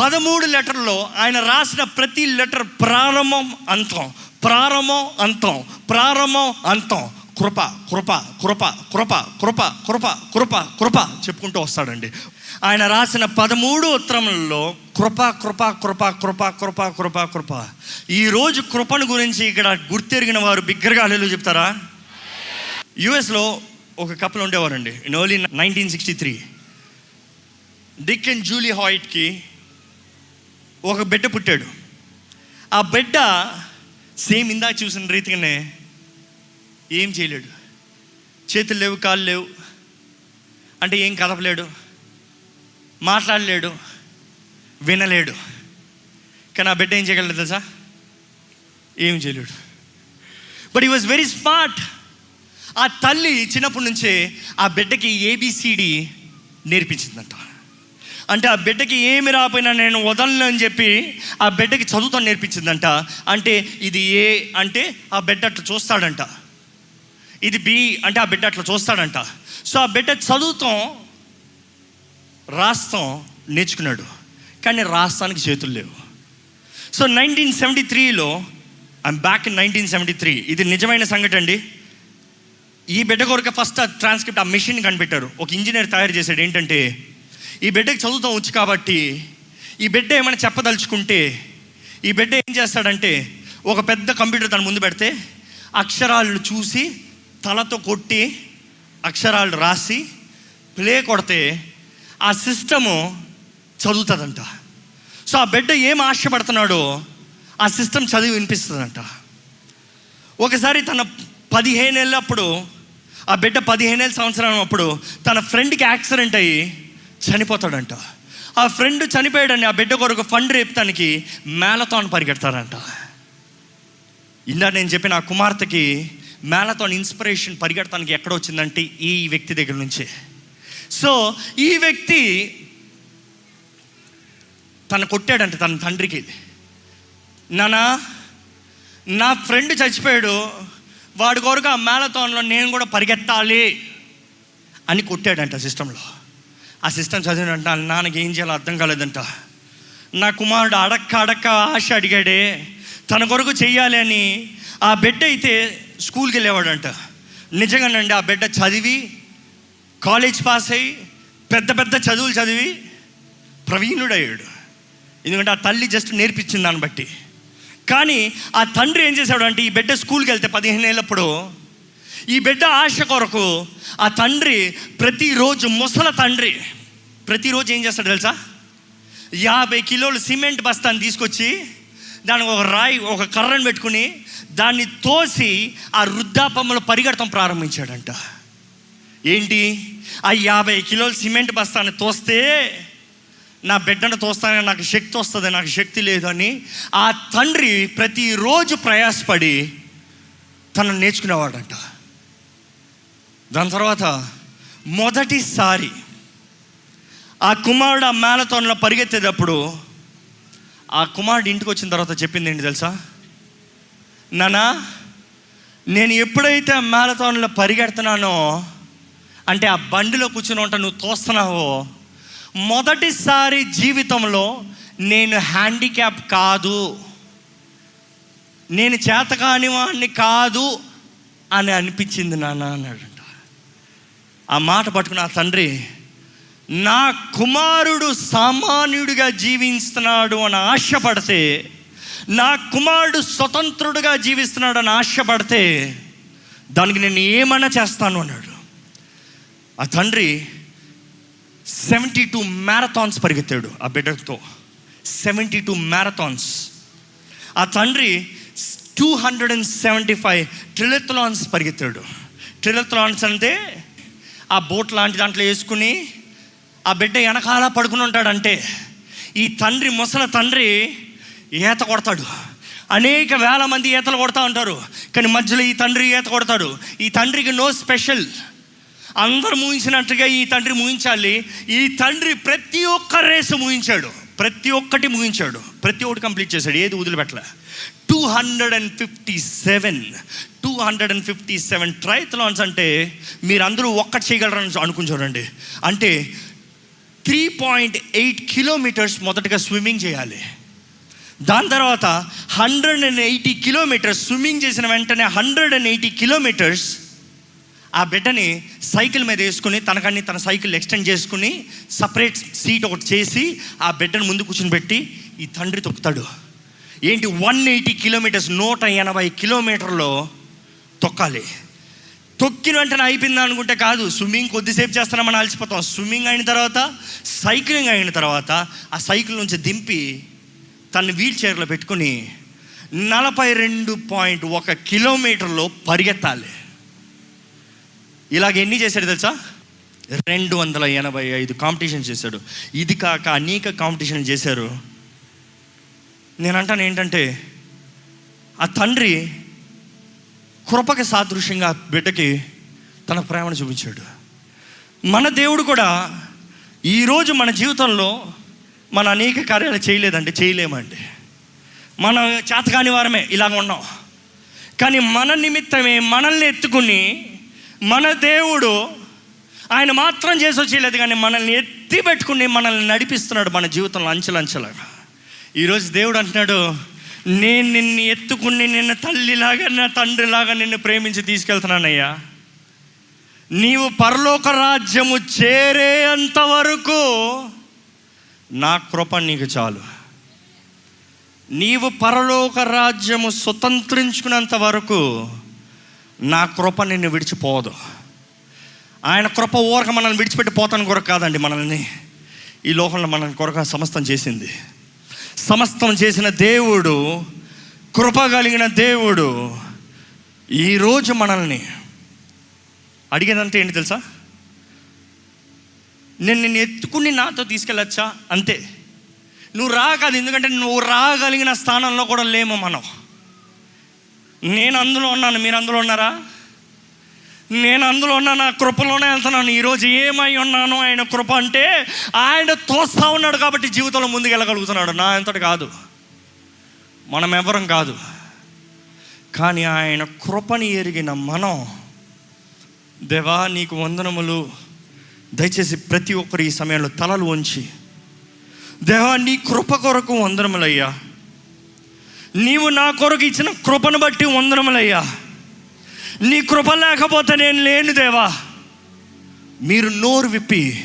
పదమూడు లెటర్లో ఆయన రాసిన ప్రతి లెటర్ ప్రారంభం అంతం. ప్రారంభం అంతం. ప్రారంభం అంతం. కృప కృప కృప కృప కృప కృప కృప కృప చెప్పుకుంటూ వస్తాడండి ఆయన రాసిన పదమూడు ఉత్తరములలో కృప కృప కృప కృప కృప కృప కృప ఈరోజు కృపను గురించి ఇక్కడ గుర్తెరిగిన వారు బిగ్గరగా హల్లెలూయా చెప్తారా యుఎస్లో ఒక కప్పులు ఉండేవారండి in only nineteen sixty three Dick and Julie హాయిట్కి ఒక బిడ్డ పుట్టాడు ఆ బిడ్డ సేమ్ ఇందా చూసిన రీతిగానే ఏం చేయలేడు. చేతులు లేవు కాళ్ళు లేవు. అంటే ఏం కదపలేడు. మాట్లాడలేడు. వినలేడు. కానీ ఆ బిడ్డ ఏం చేయగలడు తెలుసా? ఏం చేయలేడు. బట్ ఈ వాజ్ వెరీ స్మార్ట్ ఆ తల్లి చిన్నప్పటి నుంచే ఆ బిడ్డకి ఏబిసిడి నేర్పించిందంట. అంటే ఆ బిడ్డకి ఏమి రాపోయినా నేను వదలను అని చెప్పి ఆ బిడ్డకి చదువుతాను నేర్పించిందంట. అంటే ఇది ఏ అంటే ఆ బిడ్డ అట్లా చూస్తాడంట. ఇది బి అంటే ఆ బిడ్డ అట్లా చూస్తాడంట. సో ఆ బిడ్డ చదువుతాం రాస్తాం నేర్చుకున్నాడు. కానీ రాస్తానికి చేతులు లేవు. సో నైన్టీన్ సెవెంటీ త్రీలో I'm back in nineteen seventy three. ఇది నిజమైన సంఘటన అండి. ఈ బిడ్డ కొరకు ఫస్ట్ ఆ ట్రాన్స్క్రిప్ట్ ఆ మెషిన్ కనిపెట్టారు. ఒక ఇంజనీర్ తయారు చేశాడు. ఏంటంటే ఈ బిడ్డకి చదువుతాం వచ్చు కాబట్టి ఈ బిడ్డ ఏమైనా చెప్పదలుచుకుంటే ఈ బిడ్డ ఏం చేస్తాడంటే ఒక పెద్ద కంప్యూటర్ తన ముందు పెడితే అక్షరాలను చూసి తలతో కొట్టి అక్షరాలు రాసి ప్లే కొడితే ఆ సిస్టము చదువుతుందంట. సో ఆ బిడ్డ ఏం ఆశపడుతున్నాడో ఆ సిస్టమ్ చదివి వినిపిస్తుందంట. ఒకసారి తన పదిహేనేళ్ళప్పుడు ఆ బిడ్డ పదిహేనేళ్ళ సంవత్సరం అప్పుడు తన ఫ్రెండ్కి యాక్సిడెంట్ అయ్యి చనిపోతాడంట. ఆ ఫ్రెండ్ చనిపోయాడని ఆ బిడ్డ కొరకు ఫండ్ రేపుతానికి మేళతాన్ పరిగెడతారంట. ఇందా నేను చెప్పిన ఆ కుమార్తెకి మ్యారథాన్ ఇన్స్పిరేషన్ పరిగెడతానికి ఎక్కడ వచ్చిందంటే ఈ వ్యక్తి దగ్గర నుంచి. సో ఈ వ్యక్తి తను కొట్టాడంట తన తండ్రికి. నానా నా ఫ్రెండ్ చచ్చిపోయాడు. వాడి కొరకు ఆ మేళతోన్లో నేను కూడా పరిగెత్తాలి అని కొట్టాడంట సిస్టంలో. ఆ సిస్టమ్ చదివినంట నాన్నకి ఏం చేయాలో అర్థం కాలేదంట. నా కుమారుడు అడక్క అడక్క ఆశ అడిగాడే. తన కొరకు చెయ్యాలి అని ఆ బిడ్డ అయితే స్కూల్కి వెళ్ళేవాడంట. నిజంగానండి ఆ బిడ్డ చదివి కాలేజ్ పాస్ అయ్యి పెద్ద పెద్ద చదువులు చదివి ప్రవీణుడయ్యాడు. ఎందుకంటే ఆ తల్లి జస్ట్ నేర్పించింది దాన్ని బట్టి. కానీ ఆ తండ్రి ఏం చేశాడు అంటే ఈ బిడ్డ స్కూల్కి వెళ్తే పదిహేను ఏళ్ళప్పుడు ఈ బిడ్డ ఆశ కొరకు ఆ తండ్రి ప్రతిరోజు ముసల తండ్రి ప్రతిరోజు ఏం చేస్తాడు తెలుసా? యాభై కిలోలు సిమెంట్ బస్తాను తీసుకొచ్చి దానికి ఒక రాయి ఒక కర్రను పెట్టుకుని దాన్ని తోసి ఆ వృద్ధాపంలో పరిగెడతాం ప్రారంభించాడంట. ఏంటి? ఆ యాభై కిలోల సిమెంట్ బస్తాన్ని తోస్తే నా బిడ్డను తోస్తానని నాకు శక్తి వస్తుంది నాకు శక్తి లేదు అని ఆ తండ్రి ప్రతిరోజు ప్రయాసపడి తనను నేర్చుకునేవాడంట. దాని తర్వాత మొదటిసారి ఆ కుమారుడు ఆ మేళతోనలో పరిగెత్తేటప్పుడు ఆ కుమారుడు ఇంటికి వచ్చిన తర్వాత చెప్పింది ఏంటి తెలుసా? నానా నేను ఎప్పుడైతే ఆ పరిగెడుతున్నానో అంటే ఆ బండిలో కూర్చుని ఉంటా నువ్వు తోస్తున్నావో మొదటిసారి జీవితంలో నేను హ్యాండిక్యాప్ కాదు నేను చేతకాని వాడిని కాదు అని అనిపించింది నాన్న అన్నాడంట. ఆ మాట పట్టుకున్న ఆ తండ్రి నా కుమారుడు సామాన్యుడిగా జీవిస్తున్నాడు అని ఆశపడితే నా కుమారుడు స్వతంత్రుడుగా జీవిస్తున్నాడు అని ఆశపడితే దానికి నేను ఏమన్నా చేస్తాను అన్నాడు. ఆ తండ్రి సెవెంటీ టూ మ్యారథాన్స్ పరిగెత్తాడు ఆ బిడ్డతో. సెవెంటీ టూ మ్యారథాన్స్ ఆ తండ్రి two hundred and seventy five triathlons పరిగెత్తాడు. ట్రిలెత్లాన్స్ అంటే ఆ బోట్ లాంటి దాంట్లో వేసుకుని ఆ బిడ్డ వెనకాల పడుకుని ఉంటాడంటే ఈ తండ్రి ముసల తండ్రి ఈత కొడతాడు. అనేక వేల మంది ఈతలు కొడతా ఉంటారు. కానీ మధ్యలో ఈ తండ్రి ఈత కొడతాడు. ఈ తండ్రికి నో స్పెషల్ అందరు ముగించినట్టుగా ఈ తండ్రి ముగించాలి. ఈ తండ్రి ప్రతి ఒక్క రేసు ముగించాడు. ప్రతి ఒక్కటి ముగించాడు. ప్రతి ఒక్కటి కంప్లీట్ చేశాడు. ఏది వదిలిపెట్టలే. Two hundred and fifty seven two hundred and fifty seven triathlons అంటే మీరందరూ ఒక్కటి చేయగలరని అనుకుని చూడండి. అంటే త్రీ పాయింట్ ఎయిట్ కిలోమీటర్స్ మొదటగా స్విమ్మింగ్ చేయాలి. దాని తర్వాత hundred and eighty kilometres swimming చేసిన వెంటనే హండ్రెడ్ అండ్ ఎయిటీ కిలోమీటర్స్ ఆ బిడ్డని సైకిల్ మీద వేసుకుని తనకన్ని తన సైకిల్ ఎక్స్టెండ్ చేసుకుని సపరేట్ సీట్ ఒకటి చేసి ఆ బిడ్డను ముందు కూర్చుని పెట్టి ఈ తండ్రి తొక్కుతాడు. ఏంటి? వన్ ఎయిటీ కిలోమీటర్స్ నూట ఎనభై కిలోమీటర్లో తొక్కాలి. తొక్కిన వెంటనే అయిపోయింది అనుకుంటే కాదు. స్విమ్మింగ్ కొద్దిసేపు చేస్తున్నామని అలసిపోతాం. స్విమ్మింగ్ అయిన తర్వాత సైక్లింగ్ అయిన తర్వాత ఆ సైకిల్ నుంచి దింపి తను వీల్ చైర్లో పెట్టుకుని నలభై రెండు పాయింట్ ఒక కిలోమీటర్లో పరిగెత్తాలి. ఇలాగ ఎన్ని చేశాడు తెలుసా? రెండు వందల ఎనభై ఐదు కాంపిటీషన్ చేశాడు. ఇది కాక అనేక కాంపిటీషన్ చేశారు. నేను అంటాను ఏంటంటే ఆ తండ్రి కృపకి సాదృశ్యంగా బిడ్డకి తన ప్రేమను చూపించాడు. మన దేవుడు కూడా ఈరోజు మన జీవితంలో మన అనేక కార్యాలు చేయలేదండి చేయలేమండి. మన చేతకాని వారమే ఇలాగ ఉన్నాం. కానీ మన నిమిత్తమే మనల్ని ఎత్తుకుని మన దేవుడు ఆయన మాత్రం చేసి వచ్చేయలేదు కానీ మనల్ని ఎత్తి పెట్టుకుని మనల్ని నడిపిస్తున్నాడు మన జీవితంలో అంచెలంచెలుగా. ఈరోజు దేవుడు అంటున్నాడు నేను నిన్ను ఎత్తుకుని నిన్న తల్లిలాగా నా తండ్రిలాగా నిన్ను ప్రేమించి తీసుకెళ్తున్నానయ్యా. నీవు పరలోక రాజ్యము చేరేంత వరకు నా కృప నీకు చాలు. నీవు పరలోక రాజ్యము స్వతంత్రించుకున్నంత వరకు నా కృప నిన్ను విడిచిపోదు. ఆయన కృప ఊరక మనల్ని విడిచిపెట్టి పోతాను కొరకు కాదండి మనల్ని. ఈ లోకంలో మనల్ని కొరక సమస్తం చేసింది. సమస్తం చేసిన దేవుడు కృప కలిగిన దేవుడు ఈరోజు మనల్ని అడిగేదంతా ఏంటి తెలుసా? నేను నిన్ను ఎత్తుకుని నాతో తీసుకెళ్ళచ్చా? అంతే. నువ్వు రాకాదు ఎందుకంటే నువ్వు రాగలిగిన స్థానంలో కూడా లేము మనం. నేను అందులో ఉన్నాను మీరు అందులో ఉన్నారా? నేను అందులో ఉన్నా నా కృపలోనే వెళ్తున్నాను. ఈరోజు ఏమై ఉన్నాను ఆయన కృప అంటే ఆయన తోస్తా ఉన్నాడు కాబట్టి జీవితంలో ముందుకు వెళ్ళగలుగుతున్నాడు. నా ఎంతటి కాదు. మనం ఎవరం కాదు. కానీ ఆయన కృపని ఎరిగిన మనం దేవా నీకు వందనములు. దయచేసి ప్రతి ఒక్కరు ఈ సమయంలో తలలు ఉంచి దేవా నీ కృప కొరకు వందనములయ్యా. నీవు నా కొరకు ఇచ్చిన కృపను బట్టి వందనములయ్యా. నీ కృప లేకపోతే నేను లేను దేవా. మీరు నోరు విప్పి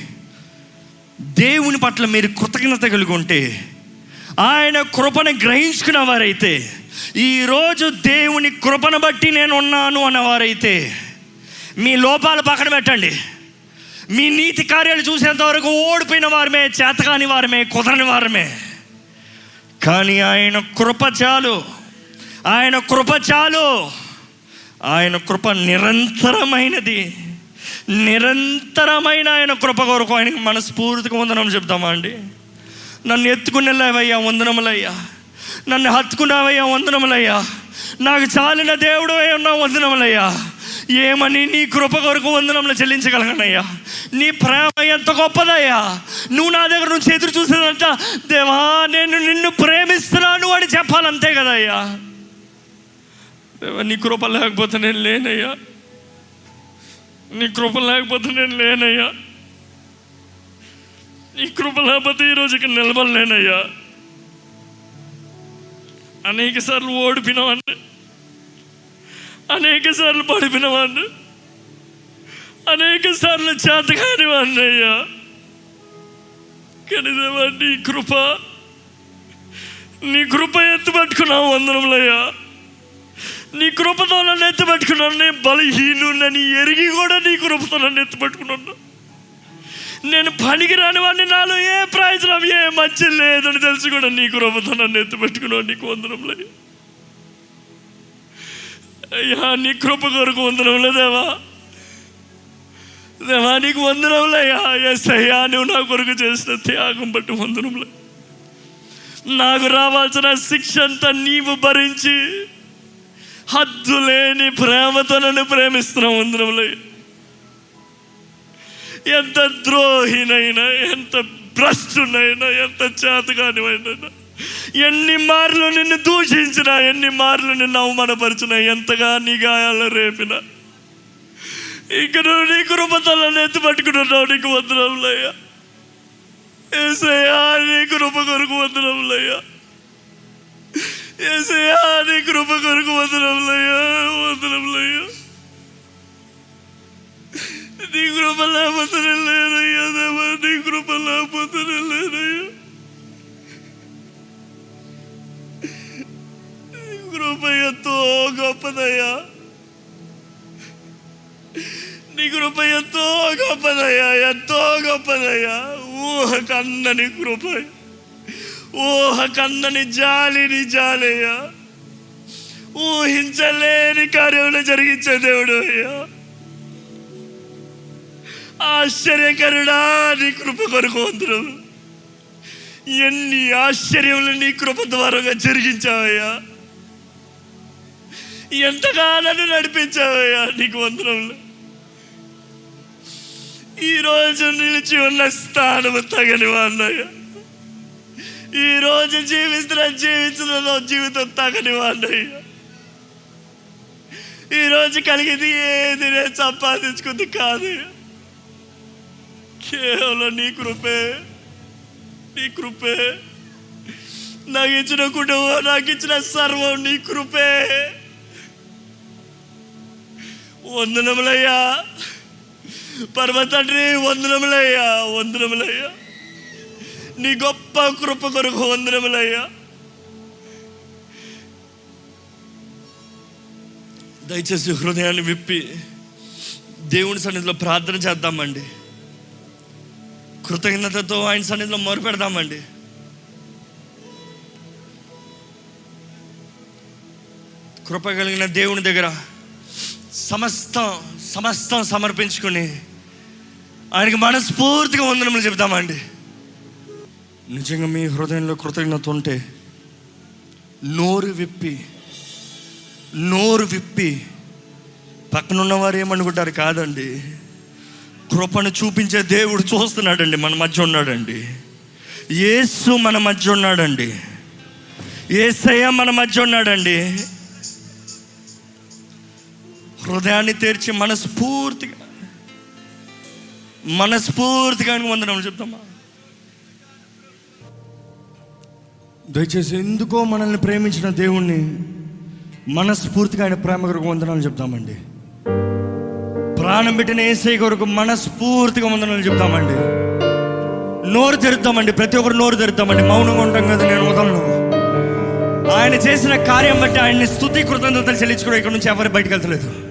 దేవుని పట్ల మీరు కృతజ్ఞత కలిగి ఉంటే ఆయన కృపను గ్రహించుకున్న వారైతే ఈరోజు దేవుని కృపను బట్టి నేను ఉన్నాను అన్నవారైతే మీ లోపాలు పక్కన పెట్టండి. మీ నీతి కార్యాలు చూసేంత వరకు ఓడిపోయిన వారమే చేతకాని వారమే కుదరని వారమే. కానీ ఆయన కృప చాలు. ఆయన కృప చాలు. ఆయన కృప నిరంతరమైనది. నిరంతరమైన ఆయన కృప కొరకు ఆయనకి మనస్ఫూర్తిగా వందనం చెప్తామా అండి? నన్ను ఎత్తుకునేలావయ్యా వందనములయ్యా. నన్ను హత్తుకున్నావయ్యా వందనములయ్యా. నాకు చాలిన దేవుడు ఉన్నా వందనములయ్యా. ఏమని నీ కృప కొరకు వందనములు చెల్లించగలగనయ్యా? నీ ప్రేమ ఎంత గొప్పదయ్యా? నువ్వు నా దగ్గర నుంచి ఎదురు చూసేదంట దేవా నేను నిన్ను ప్రేమిస్తున్నాను అని చెప్పాలంతే కదయ్యా. దేవా నీ కృప లేకపోతే నేను లేనయ్యా. నీ కృప లేకపోతే నేను లేనయ్యా. నీ కృప లేకపోతే ఈ రోజుకి నిలబడలేనయ్యా. అనేక సార్లు ఓడిపినవాడిని అనేక సార్లు పడిపినవాడిని అనేక సార్లు చేతకాని వాడిని అయ్యా. కానీ దేవా నీ కృప నీ కృప ఎత్తుపట్టుకున్నావు వందనములయ్యా. నీ కృపతో నన్ను ఎత్తుపట్టుకున్నాను. నేను బలహీనునని ఎరిగి కూడా నీ కృపతో నన్ను ఎత్తుపట్టుకున్నాను. నేను పనికిరాని వాడిని నాలో ఏ ప్రయోజనం ఏ మంచి లేదని తెలిసి కూడా నీ కృపతో నన్ను ఎత్తుపెట్టుకున్నావు నీకు లేదు అయ్యా నీ కృప కొరకు వందనం దేవా. దేవా నీకు వందనంలయ్యా ఎస్ అయ్యా నువ్వు నా కొరకు చేసిన త్యాగం బట్టి వందనంలే. నాకు రావాల్సిన శిక్ష అంతా నీవు భరించి హద్దు లేని ప్రేమతో నన్ను ప్రేమిస్తున్నావు వందనంలే ఎంత ద్రోహినైనా ఎంత భ్రష్టునైనా ఎంత చేతగానివైనా ఎన్ని మార్లు నిన్ను దూషించిన ఎన్ని మార్లు నిన్ను అవమానపరిచిన ఎంతగా నీ గాయాలు రేపిన. ఇక నువ్వు నీ కృపతలను ఎత్తి పట్టుకుంటున్నావు నీకు వందరంలయ్యా ఏసయ్యా నీ కృప కొరకు వందరంలయ్యా ఏసయ్యా నీ కృప కొరకు వందరంలయ్యా వందరంలయ్యా నీ కృప లేకపోతే లేనయ్యా దేవా నీ కృప లేకపోతే లేనయ్యా నీ కృప ఎంతో గొప్పదయ్యా. నీ కృప ఎంతో గొప్పదయ్యా ఎంతో గొప్పదయ్యా. ఊహ కన్న నీ కృప. ఊహ కందని జాలిని జాలయ్యా. ఊహించలేని కార్యములు జరిగించే దేవుడు అయ్యా. ఆశ్చర్యకరుడా నీ కృప కొరకు వందరం ఎన్ని ఆశ్చర్యములు నీ కృప ద్వారా జరిగించావయ్యా. ఎంతగా నడిపించావయ్యా నీకు వందరములు ఈరోజు నిలిచి ఉన్న స్థానము తగని ఈ రోజు జీవిస్తున్న జీవించడంలో జీవితం తగని ఈ ఈరోజు కలిగింది ఏది నేను సంపాదించుకుంది కాదు. కేవలం నీ కృపే నీ కృపే. నాకు ఇచ్చిన కుటుంబం నాకు ఇచ్చిన సర్వం నీ కృపే. వందనములయ్యా. పరమ తండ్రి వందనములయ్యా వందనములయ్యా. నీ గొప్ప కృప కొరకు వందనములయ్యా. దయచేసి హృదయాన్ని విప్పి దేవుని సన్నిధిలో ప్రార్థన చేద్దామండి. కృతజ్ఞతతో ఆయన సన్నిధిలో మొరుపెడదామండి కృప కలిగిన దేవుని దగ్గర సమస్తం సమస్తం సమర్పించుకుని ఆయనకి మనస్ఫూర్తిగా వందనములు చెప్తామండి నిజంగా మీ హృదయంలో కృతజ్ఞత ఉంటే నోరు విప్పి నోరు విప్పి పక్కనున్న వారు ఏమనుకుంటారు కాదండి? కృపను చూపించే దేవుడు చూస్తున్నాడండి మన మధ్య ఉన్నాడండి. యేసు మన మధ్య ఉన్నాడండి. ఏసయ్య మన మధ్య ఉన్నాడండి. హృదయాన్ని తెరిచి మనస్ఫూర్తిగా మనస్ఫూర్తిగా వందనం చెప్తామా? దయచేసి ఎందుకో మనల్ని ప్రేమించిన దేవుణ్ణి మనస్ఫూర్తిగా ఆయన ప్రేమ కొరకు వందనాలు చెప్తామండి. ప్రాణం పెట్టిన ఏసై కొరకు మనస్ఫూర్తిగా వందనాలు చెప్తామండి. నోరు తెరుద్దామండి ప్రతి ఒక్కరు నోరు తెరుద్దామండి. మౌనంగా ఉంటాం కదా నేను వదలను ఆయన చేసిన కార్యం బట్టి ఆయన్ని స్థుతి కృతజ్ఞతలు చెల్లించుకోవడం ఇక్కడ నుంచి ఎవరు బయటకు వెళ్తలేదు.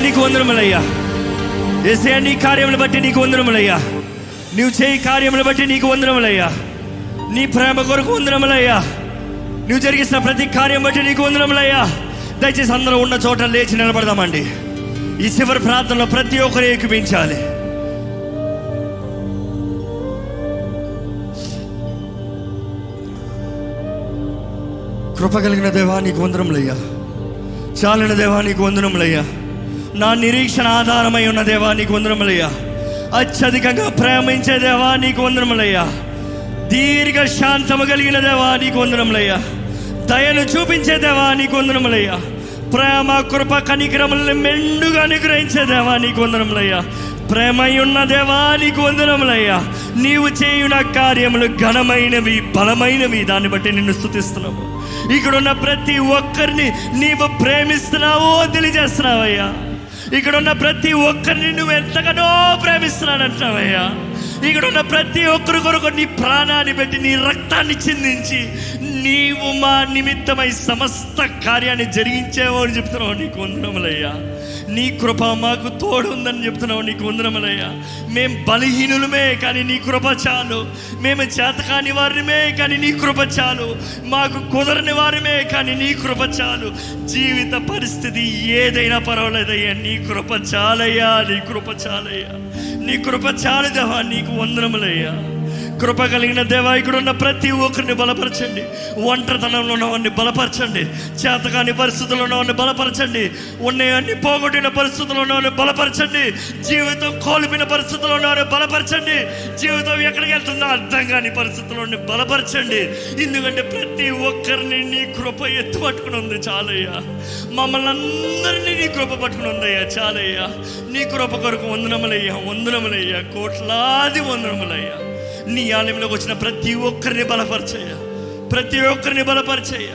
నీకు వందనములయ్యా. ఏసయా నీ కార్యములు బట్టి నీకు వందనములయ్యా. నీవు చేయి కార్యములు బట్టి నీకు వందనములయ్యా. నీ ప్రేమ కొరకు వందనములయ్యా. నువ్వు జరిగిస్తున్న ప్రతి కార్యం బట్టి నీకు వందనములయ్యా. దయచేసి అందరూ ఉన్న చోట లేచి నిలబడదామండి. ఈ చివరి ప్రార్థనలో ప్రతి ఒక్కరు ఏకిపించాలి. కృప కలిగిన దేవా నీకు వందనములయ్యా. చాలిన దేవా నీకు వందనములయ్యా. నా నిరీక్షణ ఆధారమై ఉన్న దేవా నీకు వందరములయ్యా అత్యధికంగా ప్రేమించే దేవా నీకు వందరములయ్యా దీర్ఘ శాంతము కలిగిన దేవా నీకు వందరములయ్యా దయను చూపించే దేవా నీకు వందరములయ్యా ప్రేమ కృప కనికరములను మెండుగా అనుగ్రహించే దేవా నీకు ప్రేమై ప్రేమయున్న దేవా నీకు వందనములయ్యా. నీవు చేయున కార్యములు ఘనమైనవి బలమైనవి దాన్ని బట్టి నిన్ను స్థుతిస్తున్నాము ఇక్కడున్న ప్రతి ఒక్కరిని నీవు ప్రేమిస్తున్నావో తెలియజేస్తున్నావయ్యా. ఇక్కడ ఉన్న ప్రతి ఒక్కరిని నువ్వు ఎంతగానో ప్రేమిస్తున్నానంటున్నావయ్యా. ఇక్కడ ఉన్న ప్రతి ఒక్కరి కొరకు నీ ప్రాణాన్ని పెట్టి నీ రక్తాన్ని చిందించి నీవు మా నిమిత్తమై సమస్త కార్యాన్ని జరిగించేవో అని చెప్తున్నావు. నీకు వందనములయ్యా. నీ కృప మాకు తోడుందని చెప్తున్నావు నీకు వందనములయ్యా. మేం బలహీనులమే కానీ నీ కృప చాలు. మేము చేతకాని వారిమే కానీ నీ కృప చాలు. మాకు కుదరని వారిమే కానీ నీ కృప చాలు. జీవిత పరిస్థితి ఏదైనా పర్వాలేదయ్యా. నీ కృప చాలయ్యా నీ కృప చాలయ్యా. నీ కృప చాలు దేవా నీకు వందనములయ్యా. కృప కలిగిన దేవా ఇక్కడ ఉన్న ప్రతి ఒక్కరిని బలపరచండి. ఒంటరితనంలో ఉన్నవాడిని బలపరచండి. చేతకాని పరిస్థితుల్లో ఉన్నవాడిని బలపరచండి. ఉన్నాయన్ని పోగొట్టిన పరిస్థితుల్లో ఉన్నవాడిని బలపరచండి. జీవితం కోల్పోయిన పరిస్థితుల్లో ఉన్నవాడిని బలపరచండి. జీవితం ఎక్కడికి వెళ్తుందో అర్థం కాని పరిస్థితుల్లో బలపరచండి. ఎందుకంటే ప్రతి ఒక్కరిని నీ కృప ఎత్తు పట్టుకుని ఉంది. చాలయ్యా. మమ్మల్ని అందరినీ నీ కృప పట్టుకుని ఉందయ్యా. చాలయ్యా. నీ కృప కొరకు వందనములయ్యా. వందనములయ్యా. కోట్లాది వందనములయ్యా. నీ ఆలయంలోకి వచ్చిన ప్రతి ఒక్కరిని బలపరిచేయ ప్రతి ఒక్కరిని బలపరిచేయ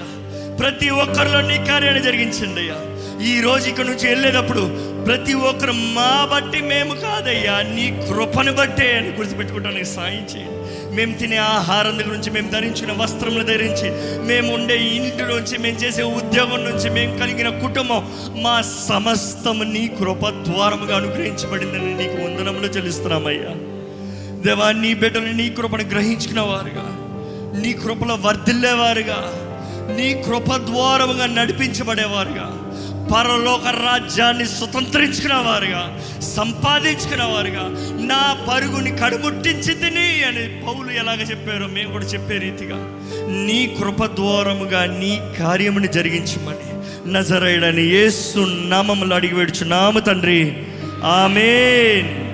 ప్రతి ఒక్కరిలో నీ కార్యాన్ని జరిగించండి అయ్యా. ఈ రోజు ఇక్కడ నుంచి వెళ్ళేటప్పుడు ప్రతి ఒక్కరు మా బట్టి మేము కాదయ్యా నీ కృపను బట్టే అని గుర్తుపెట్టుకోవడానికి సాయం చేయండి. మేము తినే ఆహారం దగ్గర నుంచి మేము ధరించిన వస్త్రములు ధరించి మేము ఉండే ఇంటి నుంచి మేము చేసే ఉద్యోగం నుంచి మేము కలిగిన కుటుంబం మా సమస్తము నీ కృప ద్వారముగా అనుగ్రహించబడిందని నీకు వందనములు చెల్లిస్తున్నామయ్యా దేవా నీ బిడ్డలు నీ కృపను గ్రహించుకున్న వారుగా నీ కృపలో వర్ధిల్లేవారుగా నీ కృప ద్వారముగా నడిపించబడేవారుగా పరలోక రాజ్యాన్ని స్వతంత్రించుకున్న వారుగా సంపాదించుకున్న వారుగా నా పరుగుని కడుముట్టించింది అని పౌలు ఎలాగ చెప్పారో మేము కూడా చెప్పే రీతిగా నీ కృప ద్వారముగా నీ కార్యముని జరిగించమని నజరైడని ఏసు నామములు అడిగి నామ తండ్రి. ఆమెన్.